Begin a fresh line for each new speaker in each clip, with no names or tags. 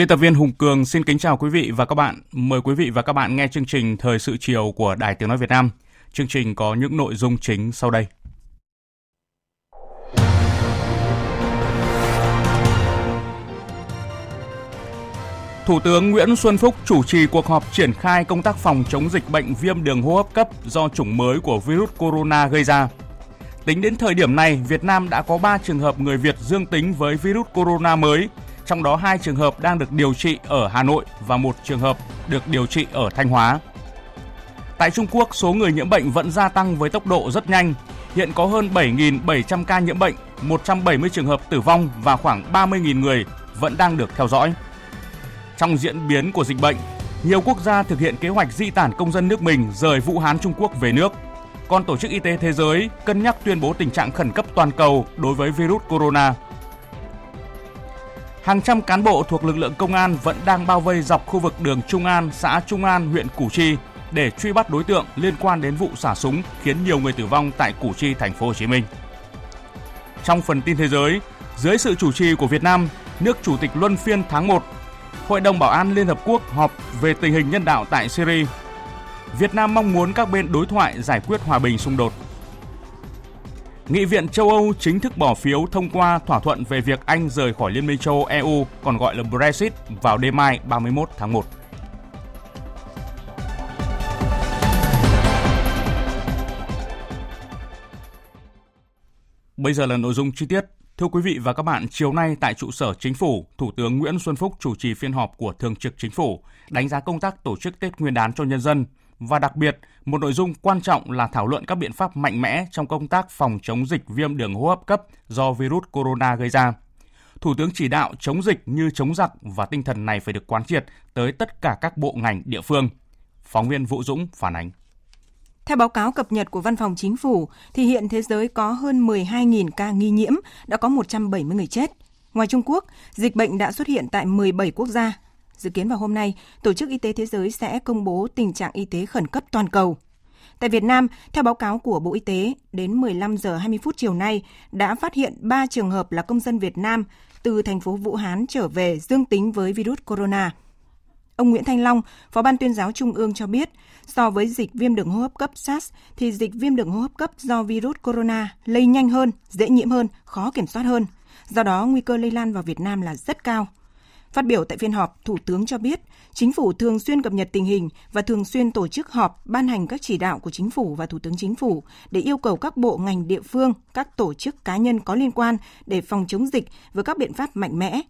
Biên tập viên Hùng Cường xin kính chào quý vị và các bạn. Mời quý vị và các bạn nghe chương trình Thời sự chiều của Đài Tiếng Nói Việt Nam. Chương trình có những nội dung chính sau đây. Thủ tướng Nguyễn Xuân Phúc chủ trì cuộc họp triển khai công tác phòng chống dịch bệnh viêm đường hô hấp cấp do chủng mới của virus corona gây ra. Tính đến thời điểm này, Việt Nam đã có 3 trường hợp người Việt dương tính với virus corona mới, trong đó hai trường hợp đang được điều trị ở Hà Nội và một trường hợp được điều trị ở Thanh Hóa. Tại Trung Quốc, số người nhiễm bệnh vẫn gia tăng với tốc độ rất nhanh. Hiện có hơn 7.700 ca nhiễm bệnh, 170 trường hợp tử vong và khoảng 30.000 người vẫn đang được theo dõi. Trong diễn biến của dịch bệnh, nhiều quốc gia thực hiện kế hoạch di tản công dân nước mình rời Vũ Hán Trung Quốc về nước. Còn Tổ chức Y tế Thế giới cân nhắc tuyên bố tình trạng khẩn cấp toàn cầu đối với virus corona. Hàng trăm cán bộ thuộc lực lượng công an vẫn đang bao vây dọc khu vực đường Trung An, xã Trung An, huyện Củ Chi để truy bắt đối tượng liên quan đến vụ xả súng khiến nhiều người tử vong tại Củ Chi, thành phố Hồ Chí Minh. Trong phần tin thế giới, dưới sự chủ trì của Việt Nam, nước chủ tịch luân phiên tháng 1, Hội đồng Bảo an Liên Hợp Quốc họp về tình hình nhân đạo tại Syria. Việt Nam mong muốn các bên đối thoại giải quyết hòa bình xung đột. Nghị viện châu Âu chính thức bỏ phiếu thông qua thỏa thuận về việc Anh rời khỏi Liên minh châu Âu EU, còn gọi là Brexit, vào đêm mai 31 tháng 1. Bây giờ là nội dung chi tiết. Thưa quý vị và các bạn, chiều nay tại trụ sở Chính phủ, Thủ tướng Nguyễn Xuân Phúc chủ trì phiên họp của Thường trực Chính phủ, đánh giá công tác tổ chức Tết Nguyên đán cho nhân dân và đặc biệt, một nội dung quan trọng là thảo luận các biện pháp mạnh mẽ trong công tác phòng chống dịch viêm đường hô hấp cấp do virus corona gây ra. Thủ tướng chỉ đạo chống dịch như chống giặc và tinh thần này phải được quán triệt tới tất cả các bộ ngành địa phương. Phóng viên Vũ Dũng phản ánh.
Theo báo cáo cập nhật của Văn phòng Chính phủ, thì hiện thế giới có hơn 12.000 ca nghi nhiễm, đã có 170 người chết. Ngoài Trung Quốc, dịch bệnh đã xuất hiện tại 17 quốc gia. Dự kiến vào hôm nay, Tổ chức Y tế Thế giới sẽ công bố tình trạng y tế khẩn cấp toàn cầu. Tại Việt Nam, theo báo cáo của Bộ Y tế, đến 15 giờ 20 phút chiều nay đã phát hiện 3 trường hợp là công dân Việt Nam từ thành phố Vũ Hán trở về dương tính với virus corona. Ông Nguyễn Thanh Long, Phó Ban tuyên giáo Trung ương cho biết, so với dịch viêm đường hô hấp cấp SARS thì dịch viêm đường hô hấp cấp do virus corona lây nhanh hơn, dễ nhiễm hơn, khó kiểm soát hơn. Do đó, nguy cơ lây lan vào Việt Nam là rất cao. Phát biểu tại phiên họp, Thủ tướng cho biết, Chính phủ thường xuyên cập nhật tình hình và thường xuyên tổ chức họp ban hành các chỉ đạo của Chính phủ và Thủ tướng Chính phủ để yêu cầu các bộ ngành địa phương, các tổ chức cá nhân có liên quan để phòng chống dịch với các biện pháp mạnh mẽ,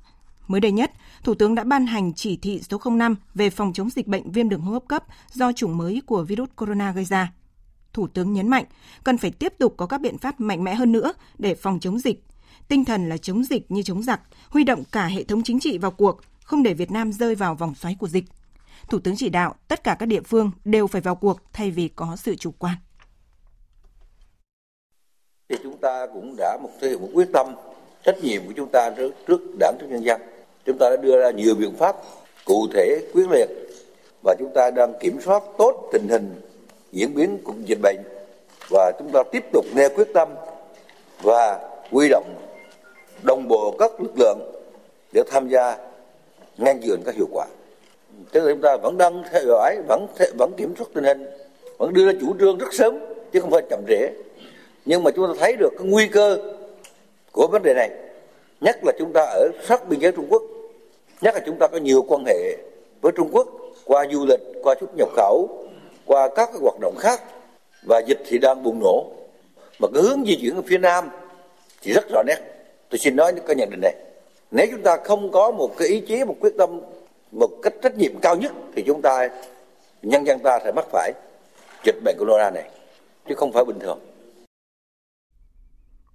Mới đây nhất, Thủ tướng đã ban hành chỉ thị số 05 về phòng chống dịch bệnh viêm đường hô hấp cấp do chủng mới của virus corona gây ra. Thủ tướng nhấn mạnh, cần phải tiếp tục có các biện pháp mạnh mẽ hơn nữa để phòng chống dịch. Tinh thần là chống dịch như chống giặc, huy động cả hệ thống chính trị vào cuộc, không để Việt Nam rơi vào vòng xoáy của dịch. Thủ tướng chỉ đạo tất cả các địa phương đều phải vào cuộc thay vì có sự chủ quan.
Thì chúng ta cũng đã một thể một quyết tâm trách nhiệm của chúng ta trước, trước đảng trước nhân dân chúng ta đã đưa ra nhiều biện pháp cụ thể quyết liệt và chúng ta đang kiểm soát tốt tình hình diễn biến của dịch bệnh và chúng ta tiếp tục nêu quyết tâm và huy động đồng bộ các lực lượng để tham gia ngăn dường các hiệu quả. Thế chúng ta vẫn đang theo dõi, vẫn vẫn kiểm soát tình hình, vẫn đưa ra chủ trương rất sớm chứ không phải chậm trễ. Nhưng mà chúng ta thấy được cái nguy cơ của vấn đề này, nhất là chúng ta ở sát biên giới Trung Quốc nhất là chúng ta có nhiều quan hệ với Trung Quốc qua du lịch, qua xuất nhập khẩu, qua các cái hoạt động khác và dịch thì đang bùng nổ. Mà cái hướng di chuyển ở phía Nam thì rất rõ nét. Tôi xin nói cái nhận định này. Nếu chúng ta không có một cái ý chí, một quyết tâm, một cách trách nhiệm cao nhất thì chúng ta, nhân dân ta sẽ mắc phải dịch bệnh corona này, chứ không phải bình thường.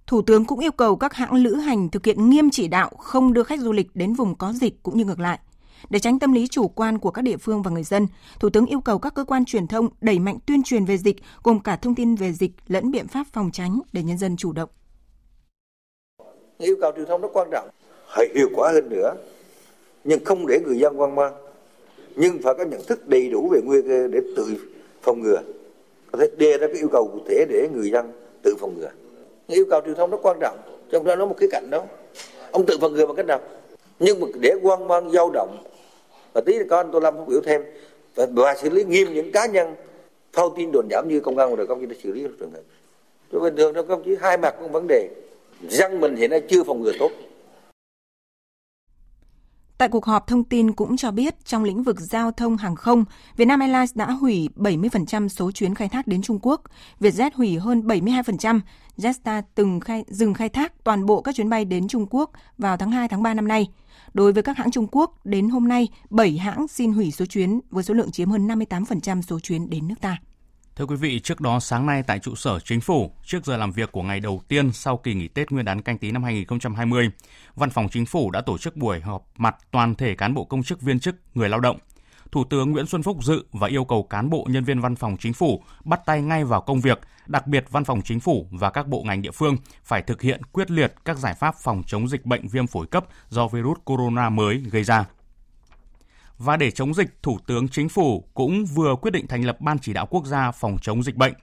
Thủ tướng cũng yêu cầu các hãng lữ hành thực hiện nghiêm chỉ đạo không đưa khách du lịch đến vùng có dịch cũng như ngược lại. Để tránh tâm lý chủ quan của các địa phương và người dân, Thủ tướng yêu cầu các cơ quan truyền thông đẩy mạnh tuyên truyền về dịch, gồm cả thông tin về dịch lẫn biện pháp phòng tránh để nhân dân chủ động.
Yêu cầu truyền thông rất quan trọng, phải hiệu quả hơn nữa, nhưng không để người dân hoang mang, nhưng phải có nhận thức đầy đủ về nguy cơ để tự phòng ngừa, có thể đề ra cái yêu cầu cụ thể để người dân tự phòng ngừa. Yêu cầu truyền thông rất quan trọng, trong đó nó một cái cạnh đó. Ông tự phòng ngừa bằng cách nào? Nhưng mà để hoang mang dao động và tí có anh Tô Lâm phát biểu thêm và, và xử lý nghiêm những cá nhân thao tin đồn nhảm như công an rồi công chí đã xử lý trường hợp. Tôi bình thường đâu công chí hai mặt cũng vấn đề. Dân mình hiện nay chưa phòng ngừa tốt.
Tại cuộc họp, thông tin cũng cho biết trong lĩnh vực giao thông hàng không, Vietnam Airlines đã hủy 70% số chuyến khai thác đến Trung Quốc, Vietjet hủy hơn 72%, Jetstar từng khai, dừng khai thác toàn bộ các chuyến bay đến Trung Quốc vào tháng 2 tháng 3 năm nay. Đối với các hãng Trung Quốc, đến hôm nay, 7 hãng xin hủy số chuyến với số lượng chiếm hơn 58% số chuyến đến nước ta.
Thưa quý vị, trước đó sáng nay tại trụ sở chính phủ, trước giờ làm việc của ngày đầu tiên sau kỳ nghỉ Tết Nguyên đán canh tí năm 2020, Văn phòng Chính phủ đã tổ chức buổi họp mặt toàn thể cán bộ công chức viên chức, người lao động. Thủ tướng Nguyễn Xuân Phúc dự và yêu cầu cán bộ nhân viên Văn phòng Chính phủ bắt tay ngay vào công việc, đặc biệt Văn phòng Chính phủ và các bộ ngành địa phương phải thực hiện quyết liệt các giải pháp phòng chống dịch bệnh viêm phổi cấp do virus corona mới gây ra. Và để chống dịch, Thủ tướng Chính phủ cũng vừa quyết định thành lập Ban chỉ đạo quốc gia phòng chống dịch bệnh.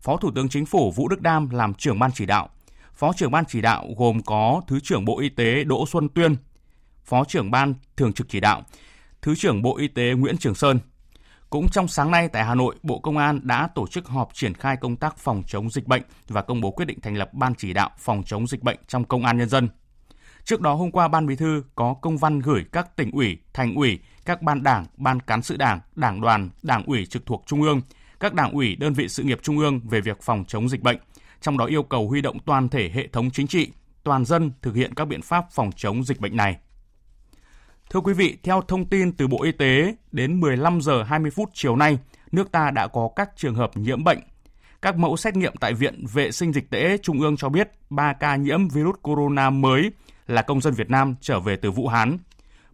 Phó Thủ tướng Chính phủ Vũ Đức Đam làm trưởng ban chỉ đạo. Phó trưởng ban chỉ đạo gồm có Thứ trưởng Bộ Y tế Đỗ Xuân Tuyên, Phó trưởng ban thường trực chỉ đạo, Thứ trưởng Bộ Y tế Nguyễn Trường Sơn. Cũng trong sáng nay tại Hà Nội, Bộ Công an đã tổ chức họp triển khai công tác phòng chống dịch bệnh và công bố quyết định thành lập Ban chỉ đạo phòng chống dịch bệnh trong Công an Nhân dân. Trước đó hôm qua Ban Bí thư có công văn gửi các tỉnh ủy, thành ủy, các ban đảng, ban cán sự đảng, đảng đoàn, đảng ủy trực thuộc Trung ương, các đảng ủy đơn vị sự nghiệp Trung ương về việc phòng chống dịch bệnh, trong đó yêu cầu huy động toàn thể hệ thống chính trị, toàn dân thực hiện các biện pháp phòng chống dịch bệnh này. Thưa quý vị, theo thông tin từ Bộ Y tế, đến 15 giờ 20 phút chiều nay, nước ta đã có các trường hợp nhiễm bệnh. Các mẫu xét nghiệm tại Viện Vệ sinh Dịch tễ Trung ương cho biết 3 ca nhiễm virus corona mới là công dân Việt Nam trở về từ Vũ Hán.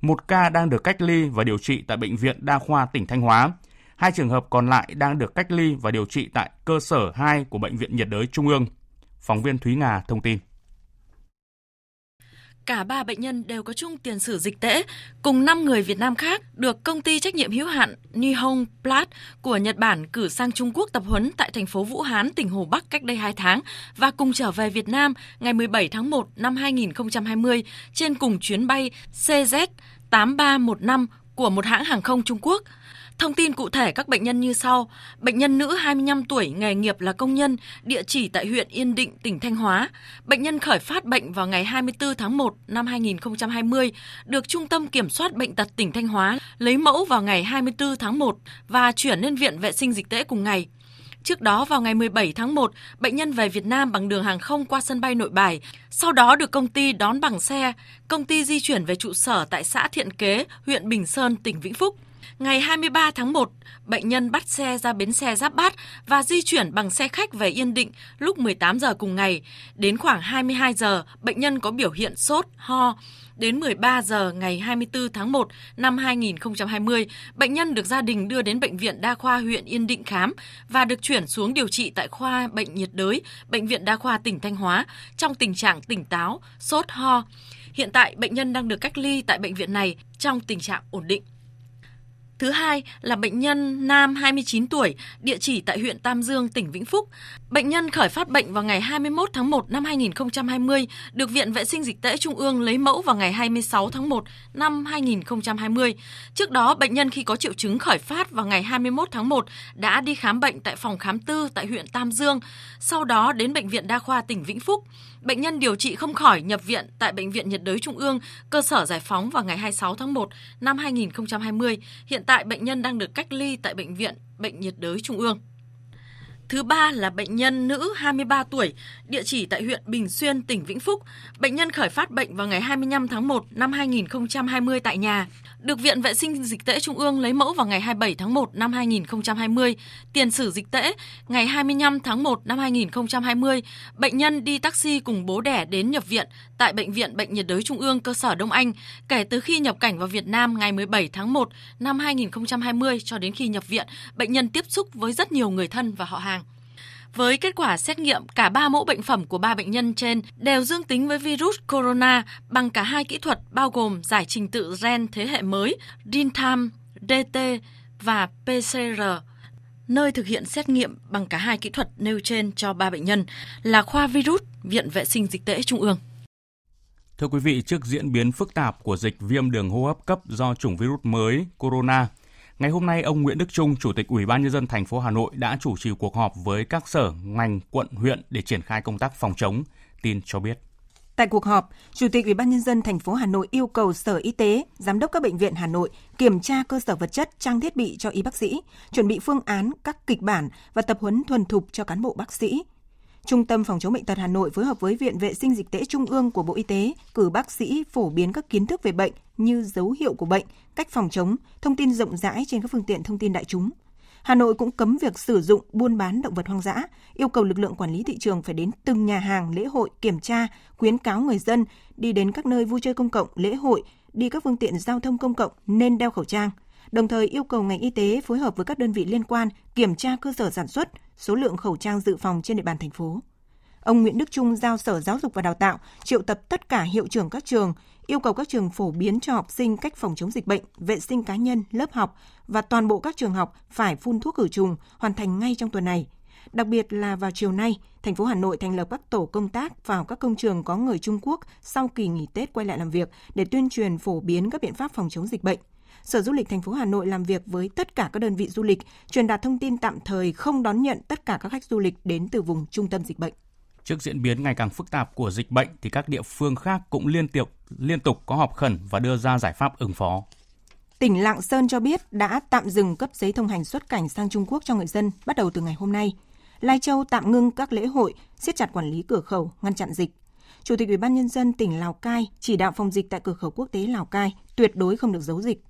Một ca đang được cách ly và điều trị tại Bệnh viện Đa khoa tỉnh Thanh Hóa. Hai trường hợp còn lại đang được cách ly và điều trị tại cơ sở 2 của Bệnh viện nhiệt đới Trung ương. Phóng viên Thúy Nga thông tin.
Cả ba bệnh nhân đều có chung tiền sử dịch tễ, cùng 5 người Việt Nam khác được công ty trách nhiệm hữu hạn Nihon Plat của Nhật Bản cử sang Trung Quốc tập huấn tại thành phố Vũ Hán, tỉnh Hồ Bắc cách đây 2 tháng và cùng trở về Việt Nam ngày 17 tháng 1 năm 2020 trên cùng chuyến bay CZ 8315 của một hãng hàng không Trung Quốc – Thông tin cụ thể các bệnh nhân như sau. Bệnh nhân nữ 25 tuổi, nghề nghiệp là công nhân, địa chỉ tại huyện Yên Định, tỉnh Thanh Hóa. Bệnh nhân khởi phát bệnh vào ngày 24 tháng 1 năm 2020, được Trung tâm Kiểm soát Bệnh tật tỉnh Thanh Hóa lấy mẫu vào ngày 24 tháng 1 và chuyển lên Viện Vệ sinh Dịch tễ cùng ngày. Trước đó vào ngày 17 tháng 1, bệnh nhân về Việt Nam bằng đường hàng không qua sân bay Nội Bài, sau đó được công ty đón bằng xe, công ty di chuyển về trụ sở tại xã Thiện Kế, huyện Bình Sơn, tỉnh Vĩnh Phúc. Ngày 23 tháng 1, bệnh nhân bắt xe ra bến xe Giáp Bát và di chuyển bằng xe khách về Yên Định lúc 18 giờ cùng ngày. Đến khoảng 22 giờ, bệnh nhân có biểu hiện sốt, ho. Đến 13 giờ ngày 24 tháng 1 năm 2020, bệnh nhân được gia đình đưa đến Bệnh viện Đa khoa huyện Yên Định khám và được chuyển xuống điều trị tại khoa bệnh nhiệt đới, Bệnh viện Đa khoa tỉnh Thanh Hóa trong tình trạng tỉnh táo, sốt, ho. Hiện tại, bệnh nhân đang được cách ly tại bệnh viện này trong tình trạng ổn định. Thứ hai là bệnh nhân nam 29 tuổi, địa chỉ tại huyện Tam Dương, tỉnh Vĩnh Phúc. Bệnh nhân khởi phát bệnh vào ngày 21 tháng 1 năm 2020, được Viện Vệ sinh Dịch tễ Trung ương lấy mẫu vào ngày 26 tháng 1 năm 2020. Trước đó, bệnh nhân khi có triệu chứng khởi phát vào ngày 21 tháng 1 đã đi khám bệnh tại phòng khám tư tại huyện Tam Dương, sau đó đến Bệnh viện Đa khoa tỉnh Vĩnh Phúc. Bệnh nhân điều trị không khỏi nhập viện tại Bệnh viện nhiệt đới Trung ương, cơ sở giải phóng vào ngày 26 tháng 1 năm 2020. Hiện tại bệnh nhân đang được cách ly tại Bệnh viện Bệnh nhiệt đới Trung ương. Thứ ba là bệnh nhân nữ 23 tuổi, địa chỉ tại huyện Bình Xuyên, tỉnh Vĩnh Phúc. Bệnh nhân khởi phát bệnh vào ngày 25 tháng 1 năm 2020 tại nhà được Viện Vệ sinh Dịch tễ Trung ương lấy mẫu vào ngày 27 tháng 1 năm 2020. Tiền sử dịch tễ, ngày 25 tháng 1 năm 2020, bệnh nhân đi taxi cùng bố đẻ đến nhập viện tại Bệnh viện Bệnh nhiệt đới Trung ương cơ sở Đông Anh kể từ khi nhập cảnh vào Việt Nam ngày 17 tháng 1 năm 2020 cho đến khi nhập viện, bệnh nhân tiếp xúc với rất nhiều người thân và họ hàng. Với kết quả xét nghiệm, cả ba mẫu bệnh phẩm của ba bệnh nhân trên đều dương tính với virus corona bằng cả hai kỹ thuật bao gồm giải trình tự gen thế hệ mới, real-time, DT và PCR. Nơi thực hiện xét nghiệm bằng cả hai kỹ thuật nêu trên cho ba bệnh nhân là khoa virus Viện Vệ sinh Dịch tễ Trung ương.
Thưa quý vị, trước diễn biến phức tạp của dịch viêm đường hô hấp cấp do chủng virus mới corona, Ngày hôm nay, ông Nguyễn Đức Trung, Chủ tịch Ủy ban nhân dân thành phố Hà Nội đã chủ trì cuộc họp với các sở, ngành, quận, huyện để triển khai công tác phòng chống. Tin cho biết.
Tại cuộc họp, Chủ tịch Ủy ban nhân dân thành phố Hà Nội yêu cầu Sở Y tế, giám đốc các bệnh viện Hà Nội kiểm tra cơ sở vật chất, trang thiết bị cho y bác sĩ, chuẩn bị phương án, các kịch bản và tập huấn thuần thục cho cán bộ bác sĩ, Trung tâm Phòng chống bệnh tật Hà Nội phối hợp với Viện Vệ sinh Dịch tễ Trung ương của Bộ Y tế cử bác sĩ phổ biến các kiến thức về bệnh như dấu hiệu của bệnh, cách phòng chống, thông tin rộng rãi trên các phương tiện thông tin đại chúng. Hà Nội cũng cấm việc sử dụng buôn bán động vật hoang dã, yêu cầu lực lượng quản lý thị trường phải đến từng nhà hàng, lễ hội kiểm tra, khuyến cáo người dân đi đến các nơi vui chơi công cộng, lễ hội, đi các phương tiện giao thông công cộng nên đeo khẩu trang. Đồng thời yêu cầu ngành y tế phối hợp với các đơn vị liên quan kiểm tra cơ sở sản xuất, số lượng khẩu trang dự phòng trên địa bàn thành phố. Ông Nguyễn Đức Trung giao Sở Giáo dục và Đào tạo triệu tập tất cả hiệu trưởng các trường, yêu cầu các trường phổ biến cho học sinh cách phòng chống dịch bệnh, vệ sinh cá nhân, lớp học và toàn bộ các trường học phải phun thuốc khử trùng hoàn thành ngay trong tuần này. Đặc biệt là vào chiều nay, thành phố Hà Nội thành lập các tổ công tác vào các công trường có người Trung Quốc sau kỳ nghỉ Tết quay lại làm việc để tuyên truyền phổ biến các biện pháp phòng chống dịch bệnh. Sở Du lịch thành phố Hà Nội làm việc với tất cả các đơn vị du lịch, truyền đạt thông tin tạm thời không đón nhận tất cả các khách du lịch đến từ vùng trung tâm dịch bệnh.
Trước diễn biến ngày càng phức tạp của dịch bệnh thì các địa phương khác cũng liên tục liên tục có họp khẩn và đưa ra giải pháp ứng phó.
Tỉnh Lạng Sơn cho biết đã tạm dừng cấp giấy thông hành xuất cảnh sang Trung Quốc cho người dân bắt đầu từ ngày hôm nay. Lai Châu tạm ngưng các lễ hội, siết chặt quản lý cửa khẩu, ngăn chặn dịch. Chủ tịch Ủy ban nhân dân tỉnh Lào Cai chỉ đạo phòng dịch tại cửa khẩu quốc tế Lào Cai tuyệt đối không được giấu dịch.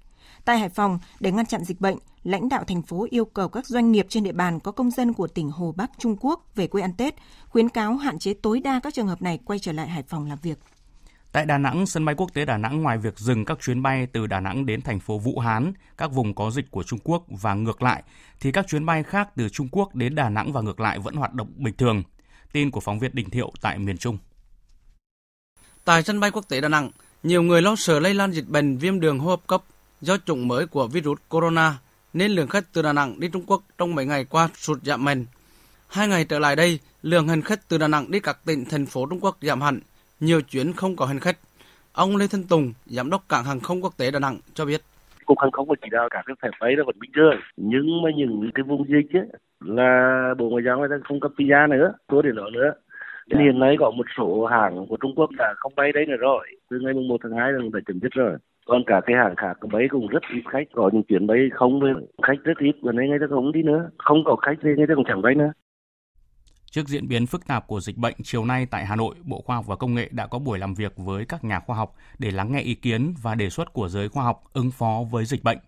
Tại Hải Phòng, để ngăn chặn dịch bệnh, lãnh đạo thành phố yêu cầu các doanh nghiệp trên địa bàn có công dân của tỉnh Hồ Bắc Trung Quốc về quê ăn Tết, khuyến cáo hạn chế tối đa các trường hợp này quay trở lại Hải Phòng làm việc.
Tại Đà Nẵng, sân bay quốc tế Đà Nẵng ngoài việc dừng các chuyến bay từ Đà Nẵng đến thành phố Vũ Hán, các vùng có dịch của Trung Quốc và ngược lại, thì các chuyến bay khác từ Trung Quốc đến Đà Nẵng và ngược lại vẫn hoạt động bình thường. Tin của phóng viên Đình Thiệu tại miền Trung.
Tại sân bay quốc tế Đà Nẵng, nhiều người lo sợ lây lan dịch bệnh viêm đường hô hấp cấp do chủng mới của virus corona nên lượng khách từ Đà Nẵng đi Trung Quốc trong mấy ngày qua sụt giảm mạnh. Hai ngày trở lại đây, lượng hành khách từ Đà Nẵng đi các tỉnh, thành phố Trung Quốc giảm hẳn, nhiều chuyến không có hành khách. Ông Lê Thanh Tùng, giám đốc cảng hàng không quốc tế Đà Nẵng cho biết.
Cục hàng không và chỉ đạo các cái phải bay là vẫn bình thường, nhưng mà những cái vùng dịch ấy, là Bộ Ngoại giao người ta không cấp visa nữa, số để đó nữa. Hiện nay có một số hàng của Trung Quốc đã không bay đấy nữa rồi, từ ngày 1 tháng 2 là đã chấm dứt rồi còn cả cái hàng khác bay cũng rất ít khách có những chuyến bay không với khách rất ít và nên người ta không đi nữa không có khách thì người ta cũng chẳng bay nữa
Trước diễn biến phức tạp của dịch bệnh, chiều nay tại Hà Nội, Bộ Khoa học và Công nghệ đã có buổi làm việc với các nhà khoa học để lắng nghe ý kiến và đề xuất của giới khoa học ứng phó với dịch bệnh.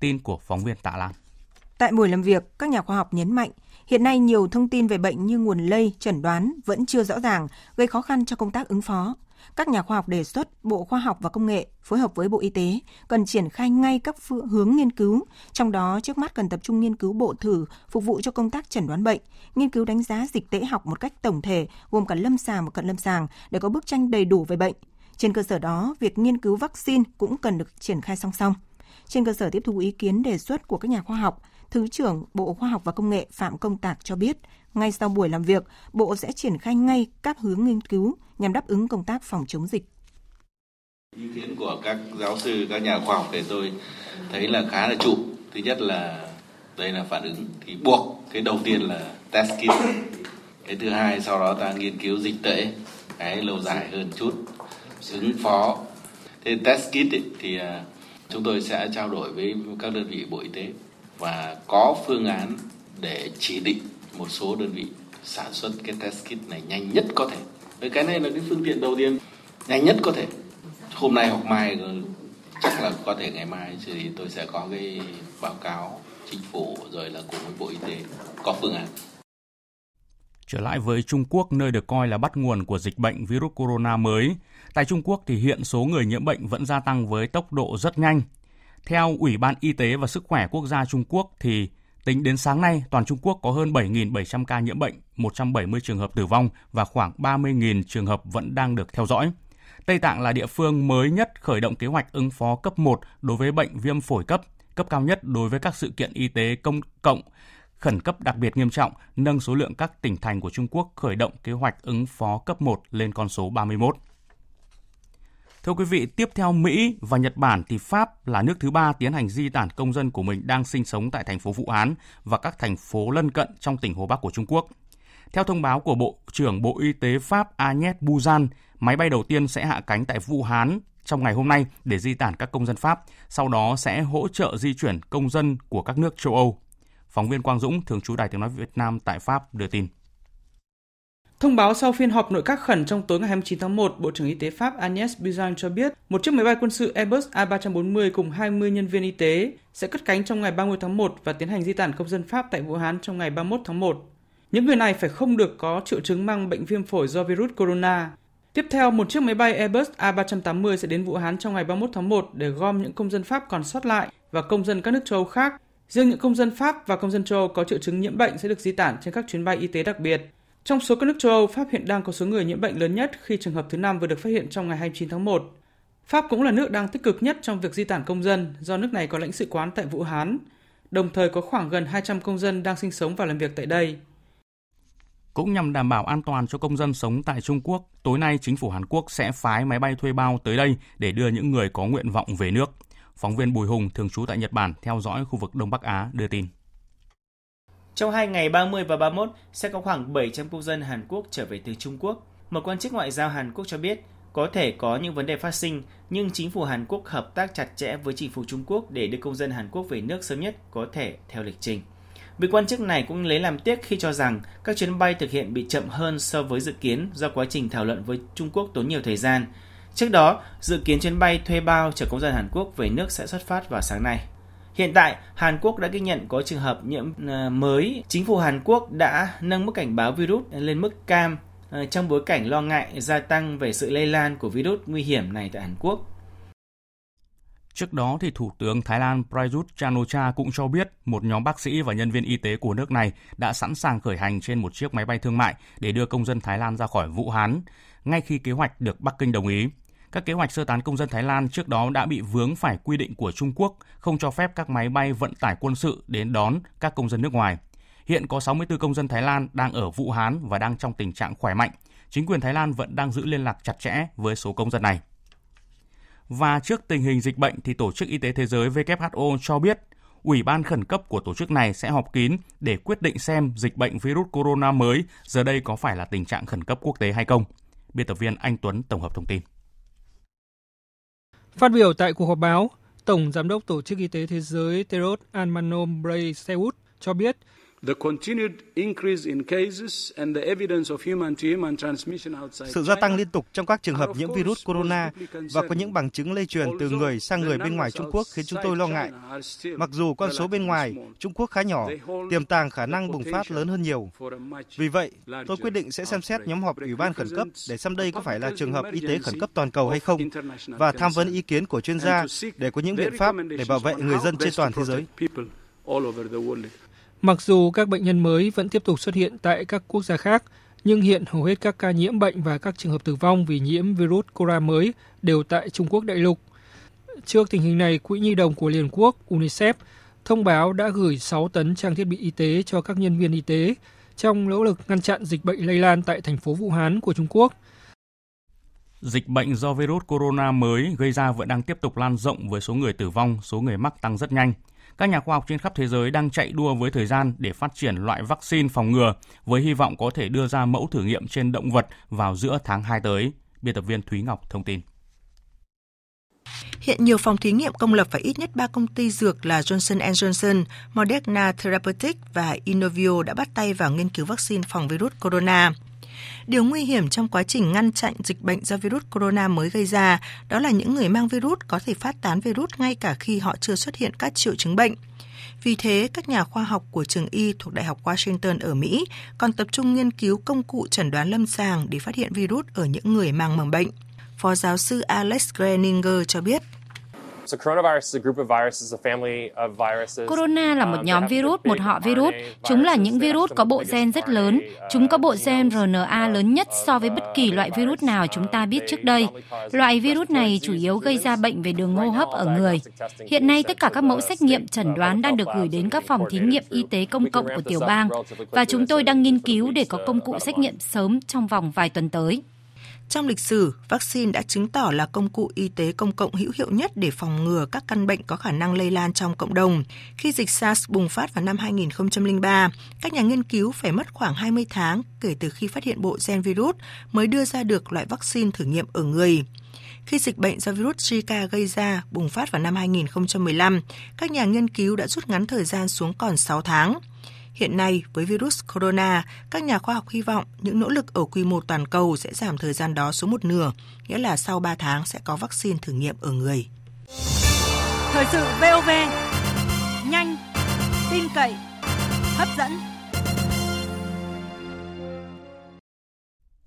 Tin của phóng viên Tạ Lan.
Tại buổi làm việc, các nhà khoa học nhấn mạnh, hiện nay nhiều thông tin về bệnh như nguồn lây, chẩn đoán vẫn chưa rõ ràng, gây khó khăn cho công tác ứng phó các nhà khoa học đề xuất Bộ Khoa học và Công nghệ phối hợp với Bộ Y tế cần triển khai ngay các phương hướng nghiên cứu, trong đó trước mắt cần tập trung nghiên cứu bộ thử phục vụ cho công tác chẩn đoán bệnh, nghiên cứu đánh giá dịch tễ học một cách tổng thể gồm cả lâm sàng và cận lâm sàng để có bức tranh đầy đủ về bệnh. Trên cơ sở đó, việc nghiên cứu vaccine cũng cần được triển khai song song. Trên cơ sở tiếp thu ý kiến đề xuất của các nhà khoa học, Thứ trưởng Bộ Khoa học và Công nghệ Phạm Công Tạc cho biết, ngay sau buổi làm việc, Bộ sẽ triển khai ngay các hướng nghiên cứu nhằm đáp ứng công tác phòng chống dịch.
Ý kiến của các giáo sư, các nhà khoa học thì tôi thấy là khá là trụ. Thứ nhất là đây là phản ứng thì buộc cái đầu tiên là test kit. Cái thứ hai sau đó ta nghiên cứu dịch tễ cái lâu dài hơn chút ứng phó. Thế test kit ấy, thì à, chúng tôi sẽ trao đổi với các đơn vị bộ y tế và có phương án để chỉ định một số đơn vị sản xuất cái test kit này nhanh nhất có thể. Với cái này là cái phương tiện đầu tiên nhanh nhất có thể. Hôm nay hoặc mai chắc là có thể ngày mai thì tôi sẽ có cái báo cáo chính phủ rồi là cùng với Bộ Y tế có phương án.
Trở lại với Trung Quốc, nơi được coi là bắt nguồn của dịch bệnh virus corona mới. Tại Trung Quốc thì hiện số người nhiễm bệnh vẫn gia tăng với tốc độ rất nhanh. Theo Ủy ban Y tế và Sức khỏe Quốc gia Trung Quốc thì tính đến sáng nay, toàn Trung Quốc có hơn 7.700 ca nhiễm bệnh, 170 trường hợp tử vong và khoảng 30.000 trường hợp vẫn đang được theo dõi. Tây Tạng là địa phương mới nhất khởi động kế hoạch ứng phó cấp 1 đối với bệnh viêm phổi cấp, cấp cao nhất đối với các sự kiện y tế công cộng khẩn cấp đặc biệt nghiêm trọng, nâng số lượng các tỉnh thành của Trung Quốc khởi động kế hoạch ứng phó cấp 1 lên con số 31. Thưa quý vị, tiếp theo Mỹ và Nhật Bản thì Pháp là nước thứ ba tiến hành di tản công dân của mình đang sinh sống tại thành phố Vũ Hán và các thành phố lân cận trong tỉnh Hồ Bắc của Trung Quốc. Theo thông báo của Bộ trưởng Bộ Y tế Pháp Agnès Buzan, máy bay đầu tiên sẽ hạ cánh tại Vũ Hán trong ngày hôm nay để di tản các công dân Pháp, sau đó sẽ hỗ trợ di chuyển công dân của các nước châu Âu. Phóng viên Quang Dũng, thường trú Đài tiếng nói Việt Nam tại Pháp đưa tin.
Thông báo sau phiên họp nội các khẩn trong tối ngày 29 tháng 1, Bộ trưởng Y tế Pháp Agnès Buzyn cho biết một chiếc máy bay quân sự Airbus A340 cùng 20 nhân viên y tế sẽ cất cánh trong ngày 30 tháng 1 và tiến hành di tản công dân Pháp tại Vũ Hán trong ngày 31 tháng 1. Những người này phải không được có triệu chứng mang bệnh viêm phổi do virus corona. Tiếp theo, một chiếc máy bay Airbus A380 sẽ đến Vũ Hán trong ngày 31 tháng 1 để gom những công dân Pháp còn sót lại và công dân các nước châu Âu khác. Riêng những công dân Pháp và công dân châu Âu có triệu chứng nhiễm bệnh sẽ được di tản trên các chuyến bay y tế đặc biệt. Trong số các nước châu Âu, Pháp hiện đang có số người nhiễm bệnh lớn nhất khi trường hợp thứ năm vừa được phát hiện trong ngày 29 tháng 1. Pháp cũng là nước đang tích cực nhất trong việc di tản công dân do nước này có lãnh sự quán tại Vũ Hán, đồng thời có khoảng gần 200 công dân đang sinh sống và làm việc tại đây.
Cũng nhằm đảm bảo an toàn cho công dân sống tại Trung Quốc, tối nay chính phủ Hàn Quốc sẽ phái máy bay thuê bao tới đây để đưa những người có nguyện vọng về nước. Phóng viên Bùi Hùng thường trú tại Nhật Bản theo dõi khu vực Đông Bắc Á đưa tin.
Trong hai ngày 30 và 31 sẽ có khoảng 700 công dân Hàn Quốc trở về từ Trung Quốc. Một quan chức ngoại giao Hàn Quốc cho biết có thể có những vấn đề phát sinh, nhưng chính phủ Hàn Quốc hợp tác chặt chẽ với chính phủ Trung Quốc để đưa công dân Hàn Quốc về nước sớm nhất có thể theo lịch trình. Vị quan chức này cũng lấy làm tiếc khi cho rằng các chuyến bay thực hiện bị chậm hơn so với dự kiến do quá trình thảo luận với Trung Quốc tốn nhiều thời gian. Trước đó, dự kiến chuyến bay thuê bao chở công dân Hàn Quốc về nước sẽ xuất phát vào sáng nay. Hiện tại, Hàn Quốc đã ghi nhận có trường hợp nhiễm ờ, mới. Chính phủ Hàn Quốc đã nâng mức cảnh báo virus lên mức cam ờ, trong bối cảnh lo ngại gia tăng về sự lây lan của virus nguy hiểm này tại Hàn Quốc.
Trước đó, thì Thủ tướng Thái Lan Prayut chan cũng cho biết một nhóm bác sĩ và nhân viên y tế của nước này đã sẵn sàng khởi hành trên một chiếc máy bay thương mại để đưa công dân Thái Lan ra khỏi Vũ Hán, ngay khi kế hoạch được Bắc Kinh đồng ý. Các kế hoạch sơ tán công dân Thái Lan trước đó đã bị vướng phải quy định của Trung Quốc, không cho phép các máy bay vận tải quân sự đến đón các công dân nước ngoài. Hiện có 64 công dân Thái Lan đang ở Vũ Hán và đang trong tình trạng khỏe mạnh. Chính quyền Thái Lan vẫn đang giữ liên lạc chặt chẽ với số công dân này. Và trước tình hình dịch bệnh thì Tổ chức Y tế Thế giới WHO cho biết, Ủy ban khẩn cấp của tổ chức này sẽ họp kín để quyết định xem dịch bệnh virus corona mới giờ đây có phải là tình trạng khẩn cấp quốc tế hay không. Biên tập viên Anh Tuấn tổng hợp thông tin.
Phát biểu tại cuộc họp báo, Tổng Giám đốc Tổ chức Y tế Thế giới Tedros Adhanom Ghebreyesus cho biết
sự gia tăng liên tục trong các trường hợp nhiễm virus corona và có những bằng chứng lây truyền từ người sang người bên ngoài Trung Quốc khiến chúng tôi lo ngại. Mặc dù con số bên ngoài Trung Quốc khá nhỏ, tiềm tàng khả năng bùng phát lớn hơn nhiều. Vì vậy, tôi quyết định sẽ xem xét nhóm họp Ủy ban khẩn cấp để xem đây có phải là trường hợp y tế khẩn cấp toàn cầu hay không và tham vấn ý kiến của chuyên gia để có những biện pháp để bảo vệ người dân trên toàn thế giới.
Mặc dù các bệnh nhân mới vẫn tiếp tục xuất hiện tại các quốc gia khác, nhưng hiện hầu hết các ca nhiễm bệnh và các trường hợp tử vong vì nhiễm virus corona mới đều tại Trung Quốc đại lục. Trước tình hình này, Quỹ Nhi đồng của Liên Quốc UNICEF thông báo đã gửi 6 tấn trang thiết bị y tế cho các nhân viên y tế trong nỗ lực ngăn chặn dịch bệnh lây lan tại thành phố Vũ Hán của Trung Quốc.
Dịch bệnh do virus corona mới gây ra vẫn đang tiếp tục lan rộng với số người tử vong, số người mắc tăng rất nhanh. Các nhà khoa học trên khắp thế giới đang chạy đua với thời gian để phát triển loại vaccine phòng ngừa với hy vọng có thể đưa ra mẫu thử nghiệm trên động vật vào giữa tháng 2 tới. Biên tập viên Thúy Ngọc thông tin.
Hiện nhiều phòng thí nghiệm công lập và ít nhất 3 công ty dược là Johnson Johnson, Moderna Therapeutics và Inovio đã bắt tay vào nghiên cứu vaccine phòng virus corona. Điều nguy hiểm trong quá trình ngăn chặn dịch bệnh do virus corona mới gây ra đó là những người mang virus có thể phát tán virus ngay cả khi họ chưa xuất hiện các triệu chứng bệnh. Vì thế, các nhà khoa học của trường y thuộc Đại học Washington ở Mỹ còn tập trung nghiên cứu công cụ chẩn đoán lâm sàng để phát hiện virus ở những người mang mầm bệnh. Phó giáo sư Alex Greninger cho biết.
Corona là một nhóm virus, một họ virus. Chúng là những virus có bộ gen rất lớn. Chúng có bộ gen RNA lớn nhất so với bất kỳ loại virus nào chúng ta biết trước đây. Loại virus này chủ yếu gây ra bệnh về đường hô hấp ở người. Hiện nay, tất cả các mẫu xét nghiệm chẩn đoán đang được gửi đến các phòng thí nghiệm y tế công cộng của tiểu bang và chúng tôi đang nghiên cứu để có công cụ xét nghiệm sớm trong vòng vài tuần tới.
Trong lịch sử, vaccine đã chứng tỏ là công cụ y tế công cộng hữu hiệu nhất để phòng ngừa các căn bệnh có khả năng lây lan trong cộng đồng. Khi dịch SARS bùng phát vào năm 2003, các nhà nghiên cứu phải mất khoảng 20 tháng kể từ khi phát hiện bộ gen virus mới đưa ra được loại vaccine thử nghiệm ở người. Khi dịch bệnh do virus Zika gây ra bùng phát vào năm 2015, các nhà nghiên cứu đã rút ngắn thời gian xuống còn 6 tháng. Hiện nay, với virus corona, các nhà khoa học hy vọng những nỗ lực ở quy mô toàn cầu sẽ giảm thời gian đó xuống một nửa, nghĩa là sau 3 tháng sẽ có vaccine thử nghiệm ở người.
Thời sự VOV, nhanh, tin cậy, hấp dẫn.